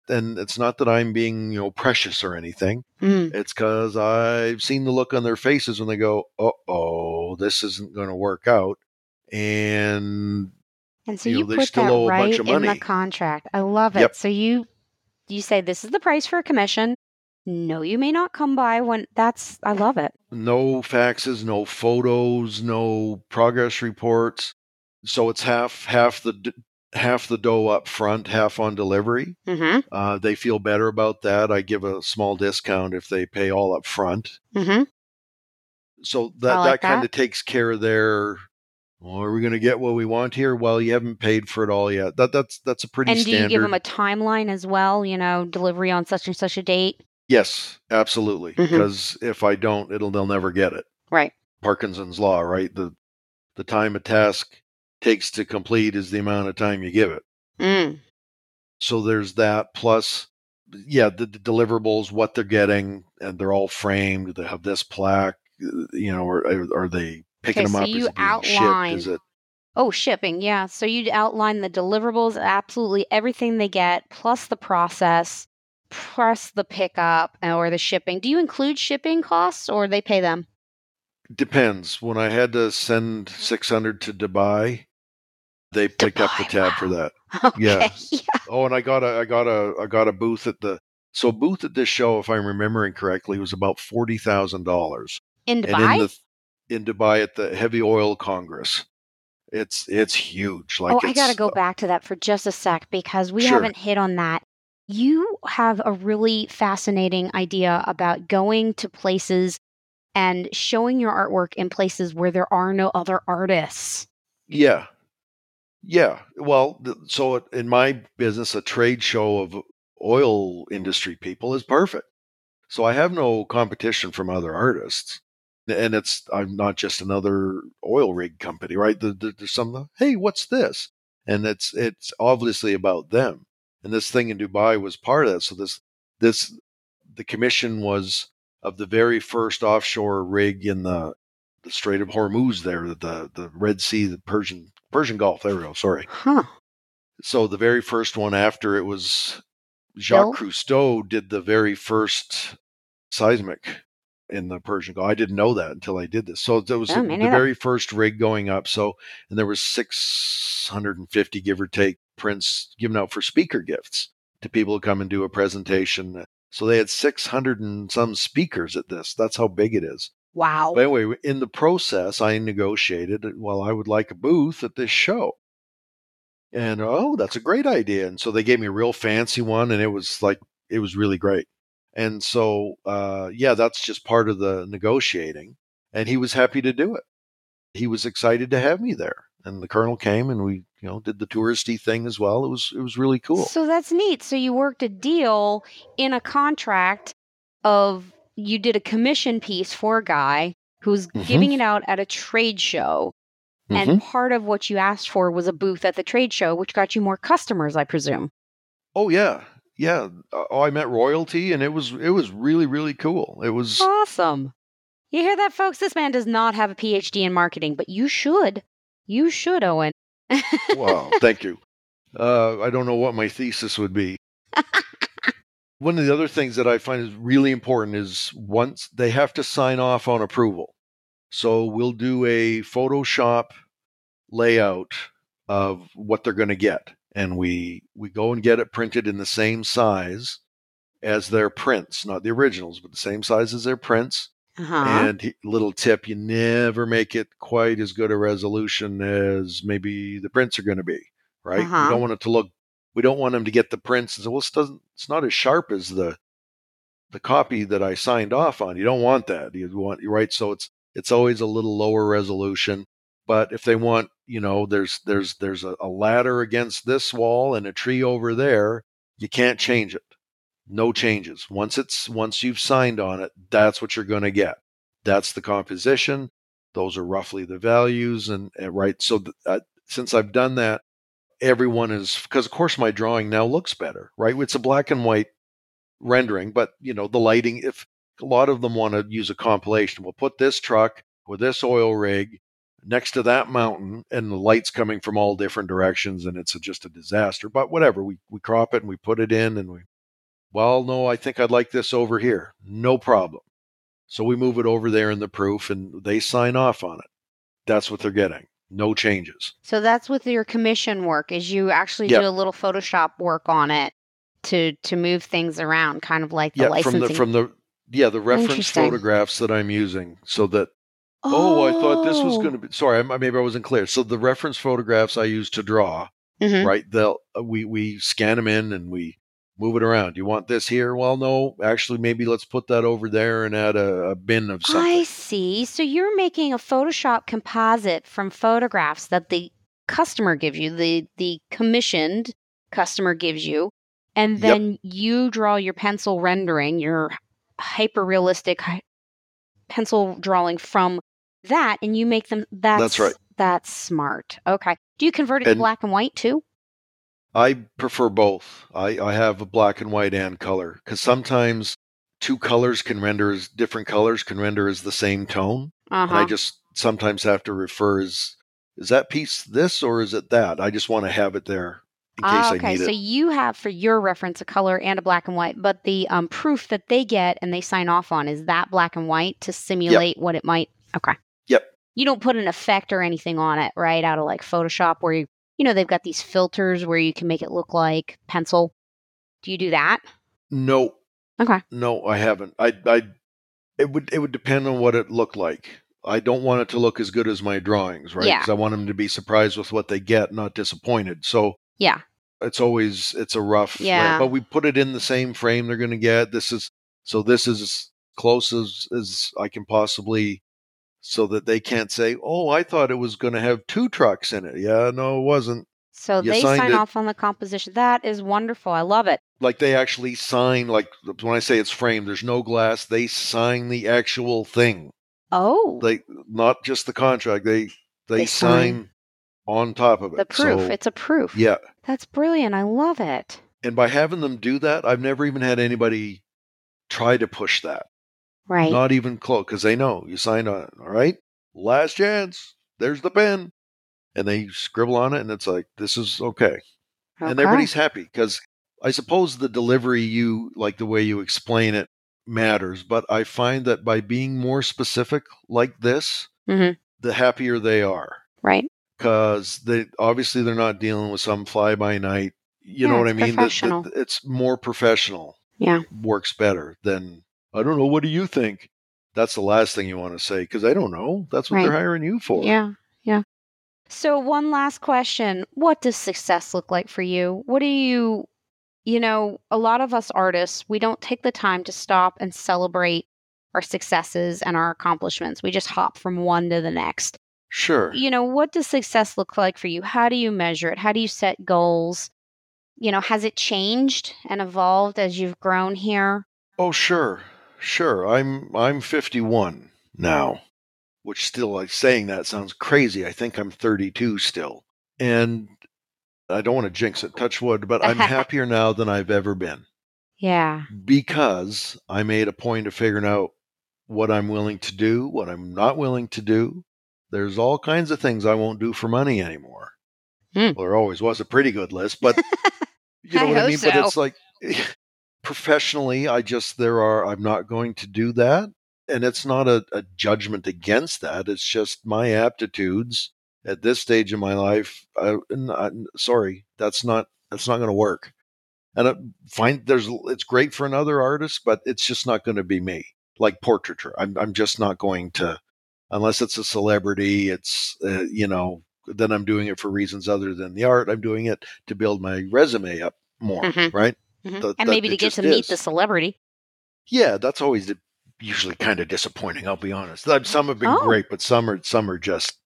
and it's not that I'm being you know precious or anything. Mm. It's because I've seen the look on their faces when they go, "Uh oh, this isn't going to work out," and And so You know, put still that owe a right in the contract. I love it. Yep. So you you say this is the price for a commission. No, you may not come by when that's I love it. no faxes, no photos, no progress reports. So it's half half the d- half the dough up front, half on delivery. Mm-hmm. Uh, they feel better about that. I give a small discount if they pay all up front. Mm-hmm. So that like that kind of takes care of their. Well, are we going to get what we want here? Well, you haven't paid for it all yet. That that's that's a pretty And do you give them a timeline as well? You know, delivery on such and such a date. yes, absolutely. Because if I don't, it'll they'll never get it. Right. Parkinson's law, right? The the time a task takes to complete is the amount of time you give it. Mm. So there's that plus yeah, the, the deliverables, what they're getting, and they're all framed. They have this plaque, uh, you know, or are, are they picking Okay, them so up? you is it outline- shipped? It Oh, shipping. Yeah. So you'd outline the deliverables, absolutely everything they get, plus the process, plus the pickup or the shipping. Do you include shipping costs or they pay them? depends. When I had to send 600 to Dubai, they picked up the tab for that. Okay. Yeah. yeah. Oh, and I got a I got a I got a booth at the so booth at this show, if I'm remembering correctly, was about forty thousand dollars. In Dubai? in the in Dubai at the Heavy Oil Congress. It's it's huge. Like oh, I got to go back to that for just a sec because we Sure. haven't hit on that. You have a really fascinating idea about going to places and showing your artwork in places where there are no other artists. Yeah, yeah. Well, th- so in my business, a trade show of oil industry people is perfect. So I have no competition from other artists, and it's I'm not just another oil rig company, right? There- there- There's some hey, what's this? And it's it's obviously about them. And this thing in Dubai was part of that. So this this the commission was of the very first offshore rig in the the Strait of Hormuz there, the the Red Sea, the Persian Persian Gulf. There we go. Sorry. Huh. So the very first one after it was Jacques Bill? Cousteau did the very first seismic in the Persian Gulf. I didn't know that until I did this. So there was Oh, the, the very first rig going up. So and there was 650 give or take prints given out for speaker gifts to people who come and do a presentation. So they had 600 and some speakers at this. That's how big it is. Wow. But anyway, in the process, I negotiated, well, I would like a booth at this show. And oh, that's a great idea. And so they gave me a real fancy one, and it was like, it was really great. And so, uh, yeah, that's just part of the negotiating. And he was happy to do it. He was excited to have me there. And the colonel came and we, you know, did the touristy thing as well. It was, it was really cool. So that's neat. So you worked a deal in a contract of you did a commission piece for a guy who's Mhm. giving it out at a trade show. Mhm. And part of what you asked for was a booth at the trade show, which got you more customers, I presume. Oh yeah, yeah. Oh, I met royalty, and it was it was really really cool. It was Awesome. You hear that, folks? This man does not have a PhD in marketing, but you should. You should, Owen. wow. Thank you. Uh, I don't know what my thesis would be. One of the other things that I find is really important is once they have to sign off on approval. So we'll do a Photoshop layout of what they're going to get. And we we go and get it printed in the same size as their prints, not the originals, but the same size as their prints. Uh-huh. And he, little tip, you never make it quite as good a resolution as maybe the prints are going to be, right? Uh-huh. We don't want it to look we don't want them to get the prints and well, doesn't it's not as sharp as the the copy that I signed off on. You don't want that. You want right. So it's it's always a little lower resolution. But if they want, you know, there's there's there's a, a ladder against this wall and a tree over there, you can't change it. No changes. Once it's once you've signed on it, that's what you're going to get. That's the composition. Those are roughly the values, and, and right. So th- uh, since I've done that, everyone is because of course my drawing now looks better, right? It's a black and white rendering, but you know the lighting. If a lot of them want to use a compilation, we'll put this truck with this oil rig next to that mountain, and the lights coming from all different directions, and it's a, just a disaster. But whatever, we we crop it and we put it in, and we well, no, I think I'd like this over here. No problem. So we move it over there in the proof, and they sign off on it. That's what they're getting. No changes. So that's with your commission work is you actually Yep. do a little Photoshop work on it to to move things around, kind of like the yeah, licensing. from the from the yeah the reference photographs that I'm using, so that oh, I thought this was going to be sorry, I, maybe I wasn't clear. So the reference photographs I use to draw, Mhm. right? They'll we we scan them in and we move it around. You want this here? Well, no, actually, maybe let's put that over there and add a, a bin of something. I see. So you're making a Photoshop composite from photographs that the customer gives you, the the commissioned customer gives you, and Yep. then you draw your pencil rendering, your hyper realistic pencil drawing from that, and you make them. That's, right. That's smart. Okay. Do you convert it to black and white too? I prefer both. I, I have a black and white and color because sometimes two colors can render as different colors can render as the same tone. Uh and I just sometimes have to refer as is that piece this or is it that? I just want to have it there in case Ah, I okay, need so it. you have for your reference a color and a black and white, but the um, proof that they get and they sign off on is that black and white to simulate what it might. Okay. Yep. You don't put an effect or anything on it, right? Out of like Photoshop, where you you know they've got these filters where you can make it look like pencil. Do you do that? No, Okay. no, I haven't. I I it would it would depend on what it looked like. I don't want it to look as good as my drawings, right? Yeah. Because I want them to be surprised with what they get, not disappointed. So Yeah. it's always it's a rough Yeah. but we put it in the same frame they're going to get this is so this is as close as as i can possibly so that they can't say oh i thought it was going to have two trucks in it yeah no it wasn't So You they sign it. off on the composition. That is wonderful. I love it. like they actually sign like when i say it's framed there's no glass they sign the actual thing Oh, they not just the contract they they, They sign, sign. on top of it the proof. So, it's a proof. yeah That's brilliant. I love it. and by having them do that i've never even had anybody try to push that Right. Not even close, because they know you signed on. All right, last chance. There's the pen, and they scribble on it, and it's like this is okay, and everybody's happy because I suppose the delivery you like the way you explain it matters, but I find that by being more specific like this, Mhm. the happier they are right. because they obviously they're not dealing with some fly by night. You Yeah, know what I mean? That- it's more professional Yeah. works better than I don't know. What do you think? That's the last thing you want to say because I don't know. That's what Right. they're hiring you for. Yeah. Yeah. So, one last question. What does success look like for you? What do you, you know, a lot of us artists, we don't take the time to stop and celebrate our successes and our accomplishments. We just hop from one to the next. Sure. You know, what does success look like for you? How do you measure it? How do you set goals? You know, has it changed and evolved as you've grown here? Oh, sure. Sure. I'm I'm 51 now, which still like saying that sounds crazy. I think I'm 32 still. And I don't want to jinx it, touch wood, but I'm happier now than I've ever been Yeah. because I made a point of figuring out what I'm willing to do, what I'm not willing to do. There's all kinds of things I won't do for money anymore. Hmm. Well, there always was a pretty good list, but you know I what I mean? But it's like professionally, I just, there are, I'm not going to do that. And it's not a, a judgment against that. It's just my aptitudes at this stage in my life, I, I, sorry, that's not that's not going to work. And I find there's it's great for another artist, but it's just not going to be me. Like portraiture, I'm I'm just not going to unless it's a celebrity. It's uh, you know then I'm doing it for reasons other than the art. I'm doing it to build my resume up more, Mhm. right? Mhm. That- and that maybe to get to meet is. the celebrity. Yeah, that's always usually kind of disappointing. I'll be honest. Uh, Some have been Oh. great, but some are some are just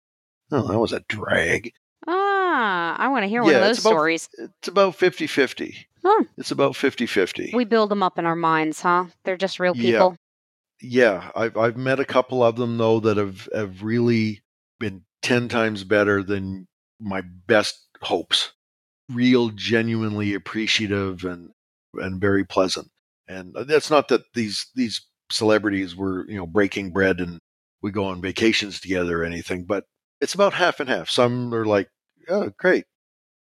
oh, that was a drag. Ah, I want to hear one of those it's about- stories. It's about 50-50. Hmm. It's about 50-50. We build them up in our minds, huh? They're just real people. Yeah. yeah, I've I've met a couple of them though that have have really been ten times better than my best hopes. Real, genuinely appreciative and and very pleasant. And that's not that these these celebrities were you know breaking bread and we go on vacations together or anything, but it's about half and half. Some are like, oh, great.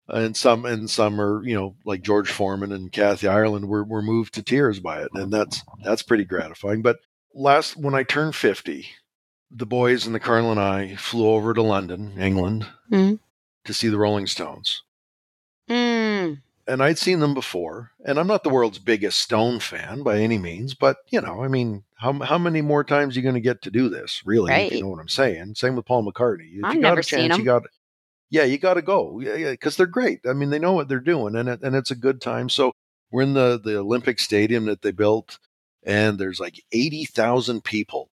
And some and some are, you know, like George Foreman and Kathy Ireland were, were moved to tears by it. And that's that's pretty gratifying. But last when I turned 50, the boys and the Colonel and I flew over to London, England, Mhm. to see the Rolling Stones. And I'd seen them before, and I'm not the world's biggest Stone fan by any means, but you know, I mean, how how many more times are you going to get to do this? Really, if you know what I'm saying. Same with Paul McCartney. If I've you got never a seen chance, you got, yeah, you got to go, yeah, yeah, because they're great. I mean, they know what they're doing, and it, and it's a good time. So we're in the the Olympic Stadium that they built, and there's like eighty thousand people,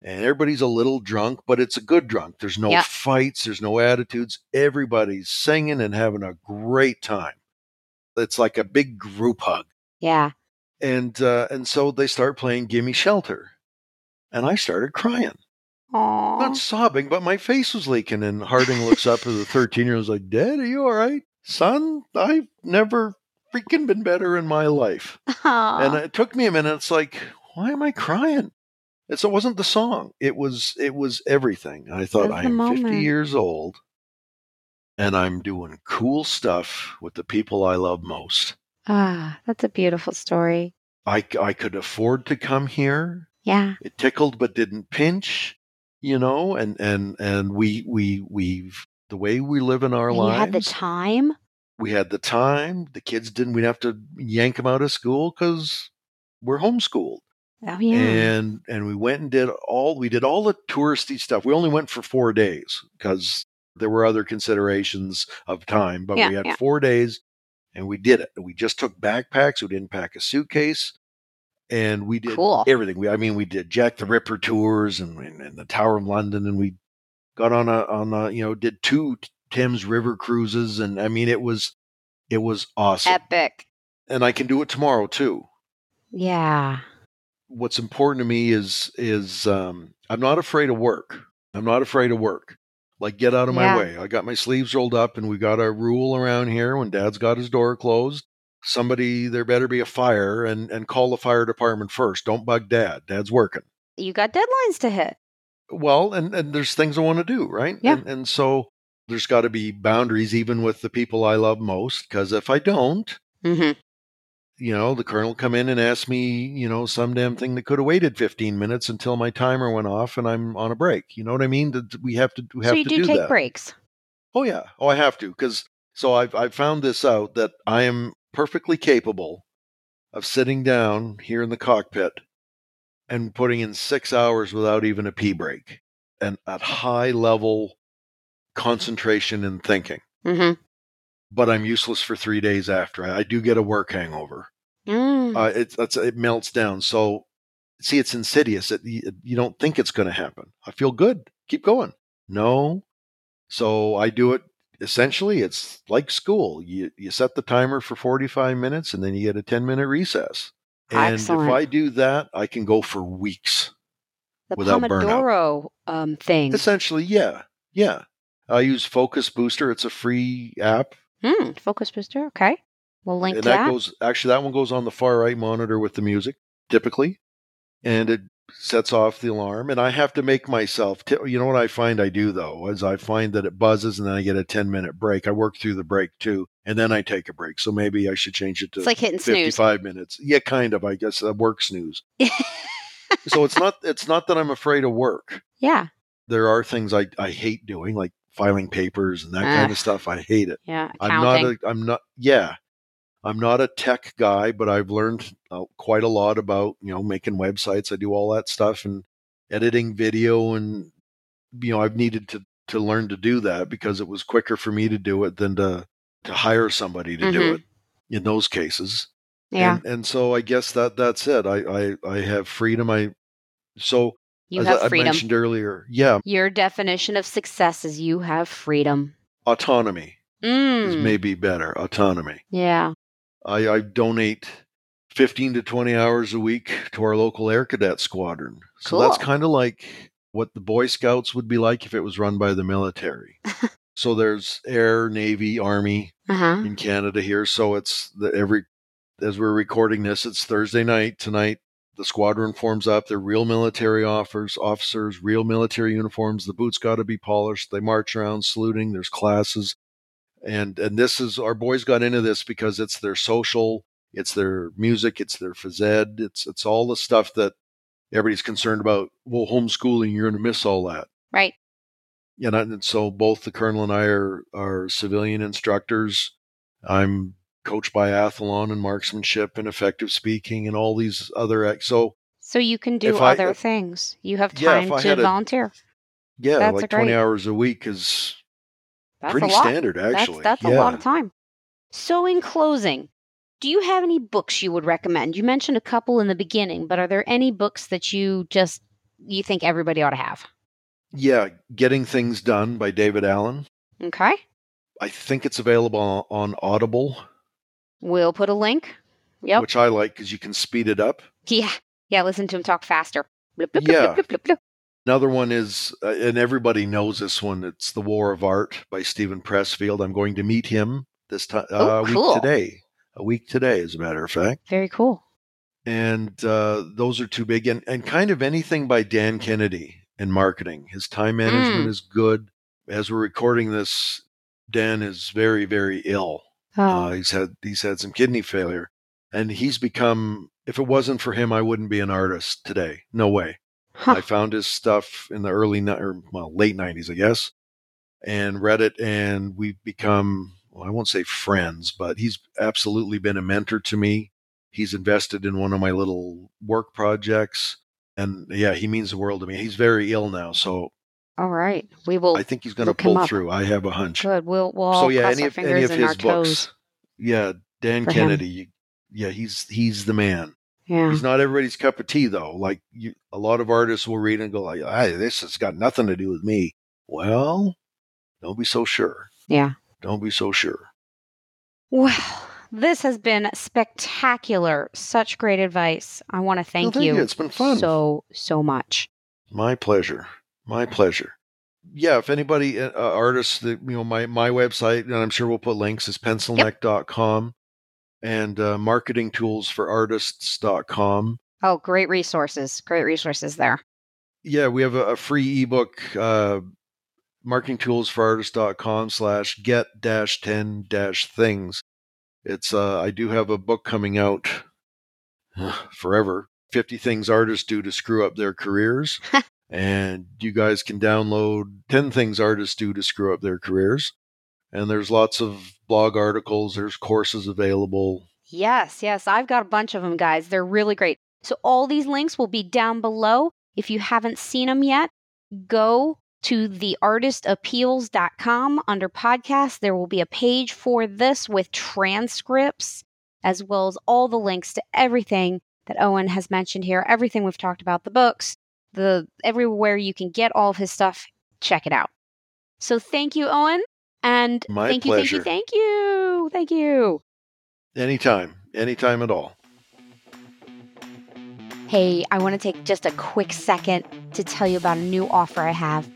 and everybody's a little drunk, but it's a good drunk. There's no Yeah. fights, there's no attitudes. Everybody's singing and having a great time. It's like a big group hug Yeah. and uh, and so they start playing "Gimme Shelter," and I started crying, Aw. not sobbing, but my face was leaking. And Harding looks up at the thirteen year old, like, "Dad, are you all right, son? I've never freaking been better in my life." Aw. And it took me a minute. It's like, why am I crying? It's, it wasn't the song. It was it was everything. I thought I am moment. fifty years old, and I'm doing cool stuff with the people I love most. ah, that's a beautiful story. I, I could afford to come here. Yeah. it tickled but didn't pinch you know and and and we we we've the way we live in our And you lives had the time. we had the time the kids didn't we'd have to yank them out of school because we're homeschooled Oh yeah. and and we went and did all we did all the touristy stuff we only went for four days because there were other considerations of time but Yeah, we had yeah. four days and we did it we just took backpacks we didn't pack a suitcase and we did Cool. everything. We, I mean, we did Jack the Ripper tours and, and, and the Tower of London, and we got on a on a you know did two Thames River cruises, and I mean it was it was awesome. Epic. and I can do it tomorrow too. Yeah. What's important to me is is um, I'm not afraid of work. I'm not afraid of work. Like get out of my Yeah. way. I got my sleeves rolled up, and we got a rule around here when Dad's got his door closed. Somebody, there better be a fire, and and call the fire department first. Don't bug Dad. Dad's working. You got deadlines to hit. well and, and there's things i want to do right Yeah. and, and so there's got to be boundaries even with the people i love most because if i don't Mm-hmm. You know the colonel come in and ask me you know some damn thing that could have waited 15 minutes until my timer went off and i'm on a break you know what i mean That we have to we have So you to do, do, take that breaks. oh yeah oh i have to because so i've i've found this out that i am perfectly capable of sitting down here in the cockpit and putting in six hours without even a pee break and at high level concentration and thinking. Mm-hmm. But I'm useless for three days after. I do get a work hangover. Mm. Uh, it, it melts down. So, see, it's insidious. It, you, you don't think it's going to happen. I feel good. Keep going. No. So I do it. Essentially, it's like school. You you set the timer for 45 minutes, and then you get a 10 minute recess. And Excellent. if I do that, I can go for weeks. the without burnout. Um, thing. Essentially, yeah, yeah. I use Focus Booster. It's a free app, Hmm. Focus booster. Okay. We'll link and that, that. goes. Actually, that one goes on the far right monitor with the music, typically, and it sets off the alarm. And I have to make myself. T- you know what I find I do though is I find that it buzzes, and then I get a ten minute break. I work through the break too, and then I take a break. So maybe I should change it to it's like hitting snooze. 55 minutes. Yeah, kind of. I guess a work snooze. so it's not. It's not that I'm afraid of work. yeah. there are things I, I hate doing, like filing papers and that Ah. kind of stuff. I hate it. Yeah. I'm not Accounting. a I'm not yeah. I'm not a tech guy, but I've learned uh, quite a lot about, you know, making websites. I do all that stuff and editing video and you know, I've needed to to learn to do that because it was quicker for me to do it than to to hire somebody to do Mhm. it in those cases. yeah. And and so I guess that that's it. I I, I have freedom. I so you have I, I mentioned earlier, yeah, Your definition of success is you have freedom. autonomy is Mm. maybe better. Autonomy. Yeah. I, I donate 15 to 20 hours a week to our local air cadet squadron. So that's kind of like what the Boy Scouts would be like if it was run by the military. so there's air, navy, army Uh huh. in Canada here. So it's the, every as we're recording this, it's Thursday night tonight. The squadron forms up. They're real military offers, officers, real military uniforms. The boots got to be polished. They march around saluting. There's classes, and and this is our boys got into this because it's their social, it's their music, it's their phys ed, it's it's all the stuff that everybody's concerned about. Well, homeschooling, you're going to miss all that. Right. And, I, and so both the colonel and I are are civilian instructors. I'm coached biathlon and marksmanship and effective speaking and all these other so So you can do If I- other things. You have time I to had a- volunteer. yeah That's like 20 great- hours a week is That's pretty a lot. standard actually That's, that's yeah. a lot of time. So, in closing, do you have any books you would recommend? You mentioned a couple in the beginning, but are there any books that you just you think everybody ought to have? yeah getting things done by david allen Okay, i think it's available on, on audible we'll put a link. Yep. which i like because you can speed it up Yeah, yeah. Listen to him talk faster. Blip, blip, blip, Yeah. blip, blip, blip, blip. Another one is uh, and everybody knows this one it's the war of art by steven pressfield. I'm going to meet him this time Oh, uh, a cool. week today a week today as a matter of fact. Very cool. and uh, those are too big and, and kind of anything by dan kennedy in marketing. His time management Mm. is good. As we're recording this dan is very very ill. Oh, uh, he's had he's had some kidney failure and he's become if it wasn't for him i wouldn't be an artist today. No way huh. i found his stuff in the early or well late 90s i guess and read it and we've become well, i won't say friends but he's absolutely been a mentor to me he's invested in one of my little work projects and yeah he means the world to me he's very ill now so All right, we will. i think he's going to pull through i have a hunch good. We'll we'll so yeah any of any of his toes books yeah dan for him. kennedy yeah he's he's the man Yeah. He's not everybody's cup of tea, though. Like you, a lot of artists will read and go, like, "Hey, this has got nothing to do with me." Well, don't be so sure. Yeah. Don't be so sure. Well, this has been spectacular. Such great advice. I want to thank, thank you. you. It's been fun. So, so much. My pleasure. My pleasure. Yeah, if anybody, uh, uh, artists, that you know, my my website, and I'm sure we'll put links, is pencilneck.com and uh, marketingtoolsforartists.com. Oh, great resources. Great resources there. Yeah, we have a, a free ebook, uh, marketingtoolsforartists.com slash get dash 10 dash things. It's, uh, I do have a book coming out forever 50 things artists do to screw up their careers. and you guys can download 10 things artists do to screw up their careers. And there's lots of blog articles, there's courses available. Yes, yes. I've got a bunch of them, guys. They're really great. So, all these links will be down below. If you haven't seen them yet, go to theartistappeals.com under podcast. There will be a page for this with transcripts, as well as all the links to everything that Owen has mentioned here, everything we've talked about, the books, the everywhere you can get all of his stuff. Check it out. So, thank you, Owen. And My thank you, thank you, thank you, thank you. Anytime, anytime at all. Hey, I want to take just a quick second to tell you about a new offer I have.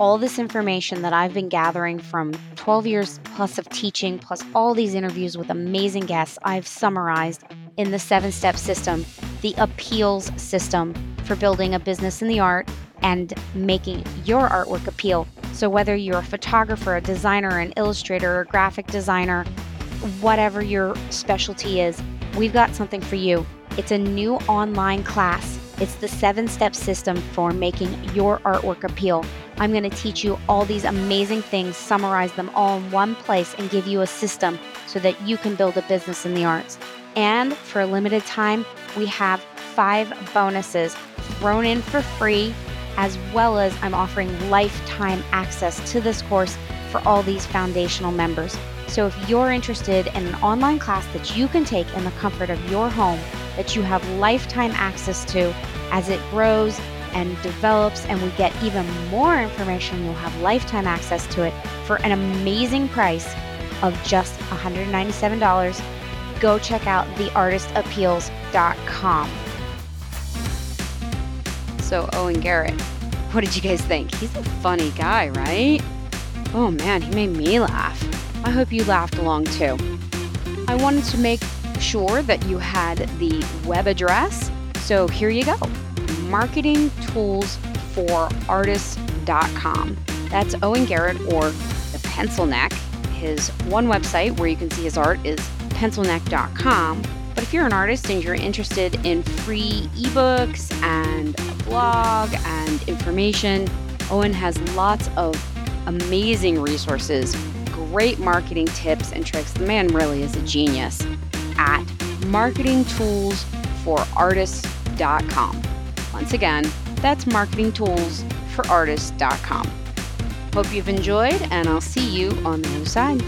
All this information that I've been gathering from 12 years plus of teaching, plus all these interviews with amazing guests, I've summarized in the seven step system, the appeals system for building a business in the art and making your artwork appeal. So, whether you're a photographer, a designer, an illustrator, a graphic designer, whatever your specialty is, we've got something for you. It's a new online class. It's the seven step system for making your artwork appeal. I'm going to teach you all these amazing things, summarize them all in one place, and give you a system so that you can build a business in the arts. And for a limited time, we have five bonuses thrown in for free, as well as I'm offering lifetime access to this course for all these foundational members. So if you're interested in an online class that you can take in the comfort of your home, that you have lifetime access to as it grows and develops and we get even more information, you'll have lifetime access to it for an amazing price of just $197. Go check out theartistappeals.com. So, Owen Garratt, what did you guys think? He's a funny guy, right? Oh man, he made me laugh. I hope you laughed along too. I wanted to make sure that you had the web address, so here you go marketingtoolsforartists.com. That's Owen Garratt or the Pencilneck. His one website where you can see his art is pencilneck.com. But if you're an artist and you're interested in free ebooks and a blog and information, Owen has lots of amazing resources, great marketing tips and tricks. The man really is a genius at marketingtoolsforartists.com. Once again, that's marketingtoolsforartists.com. Hope you've enjoyed, and I'll see you on the other side.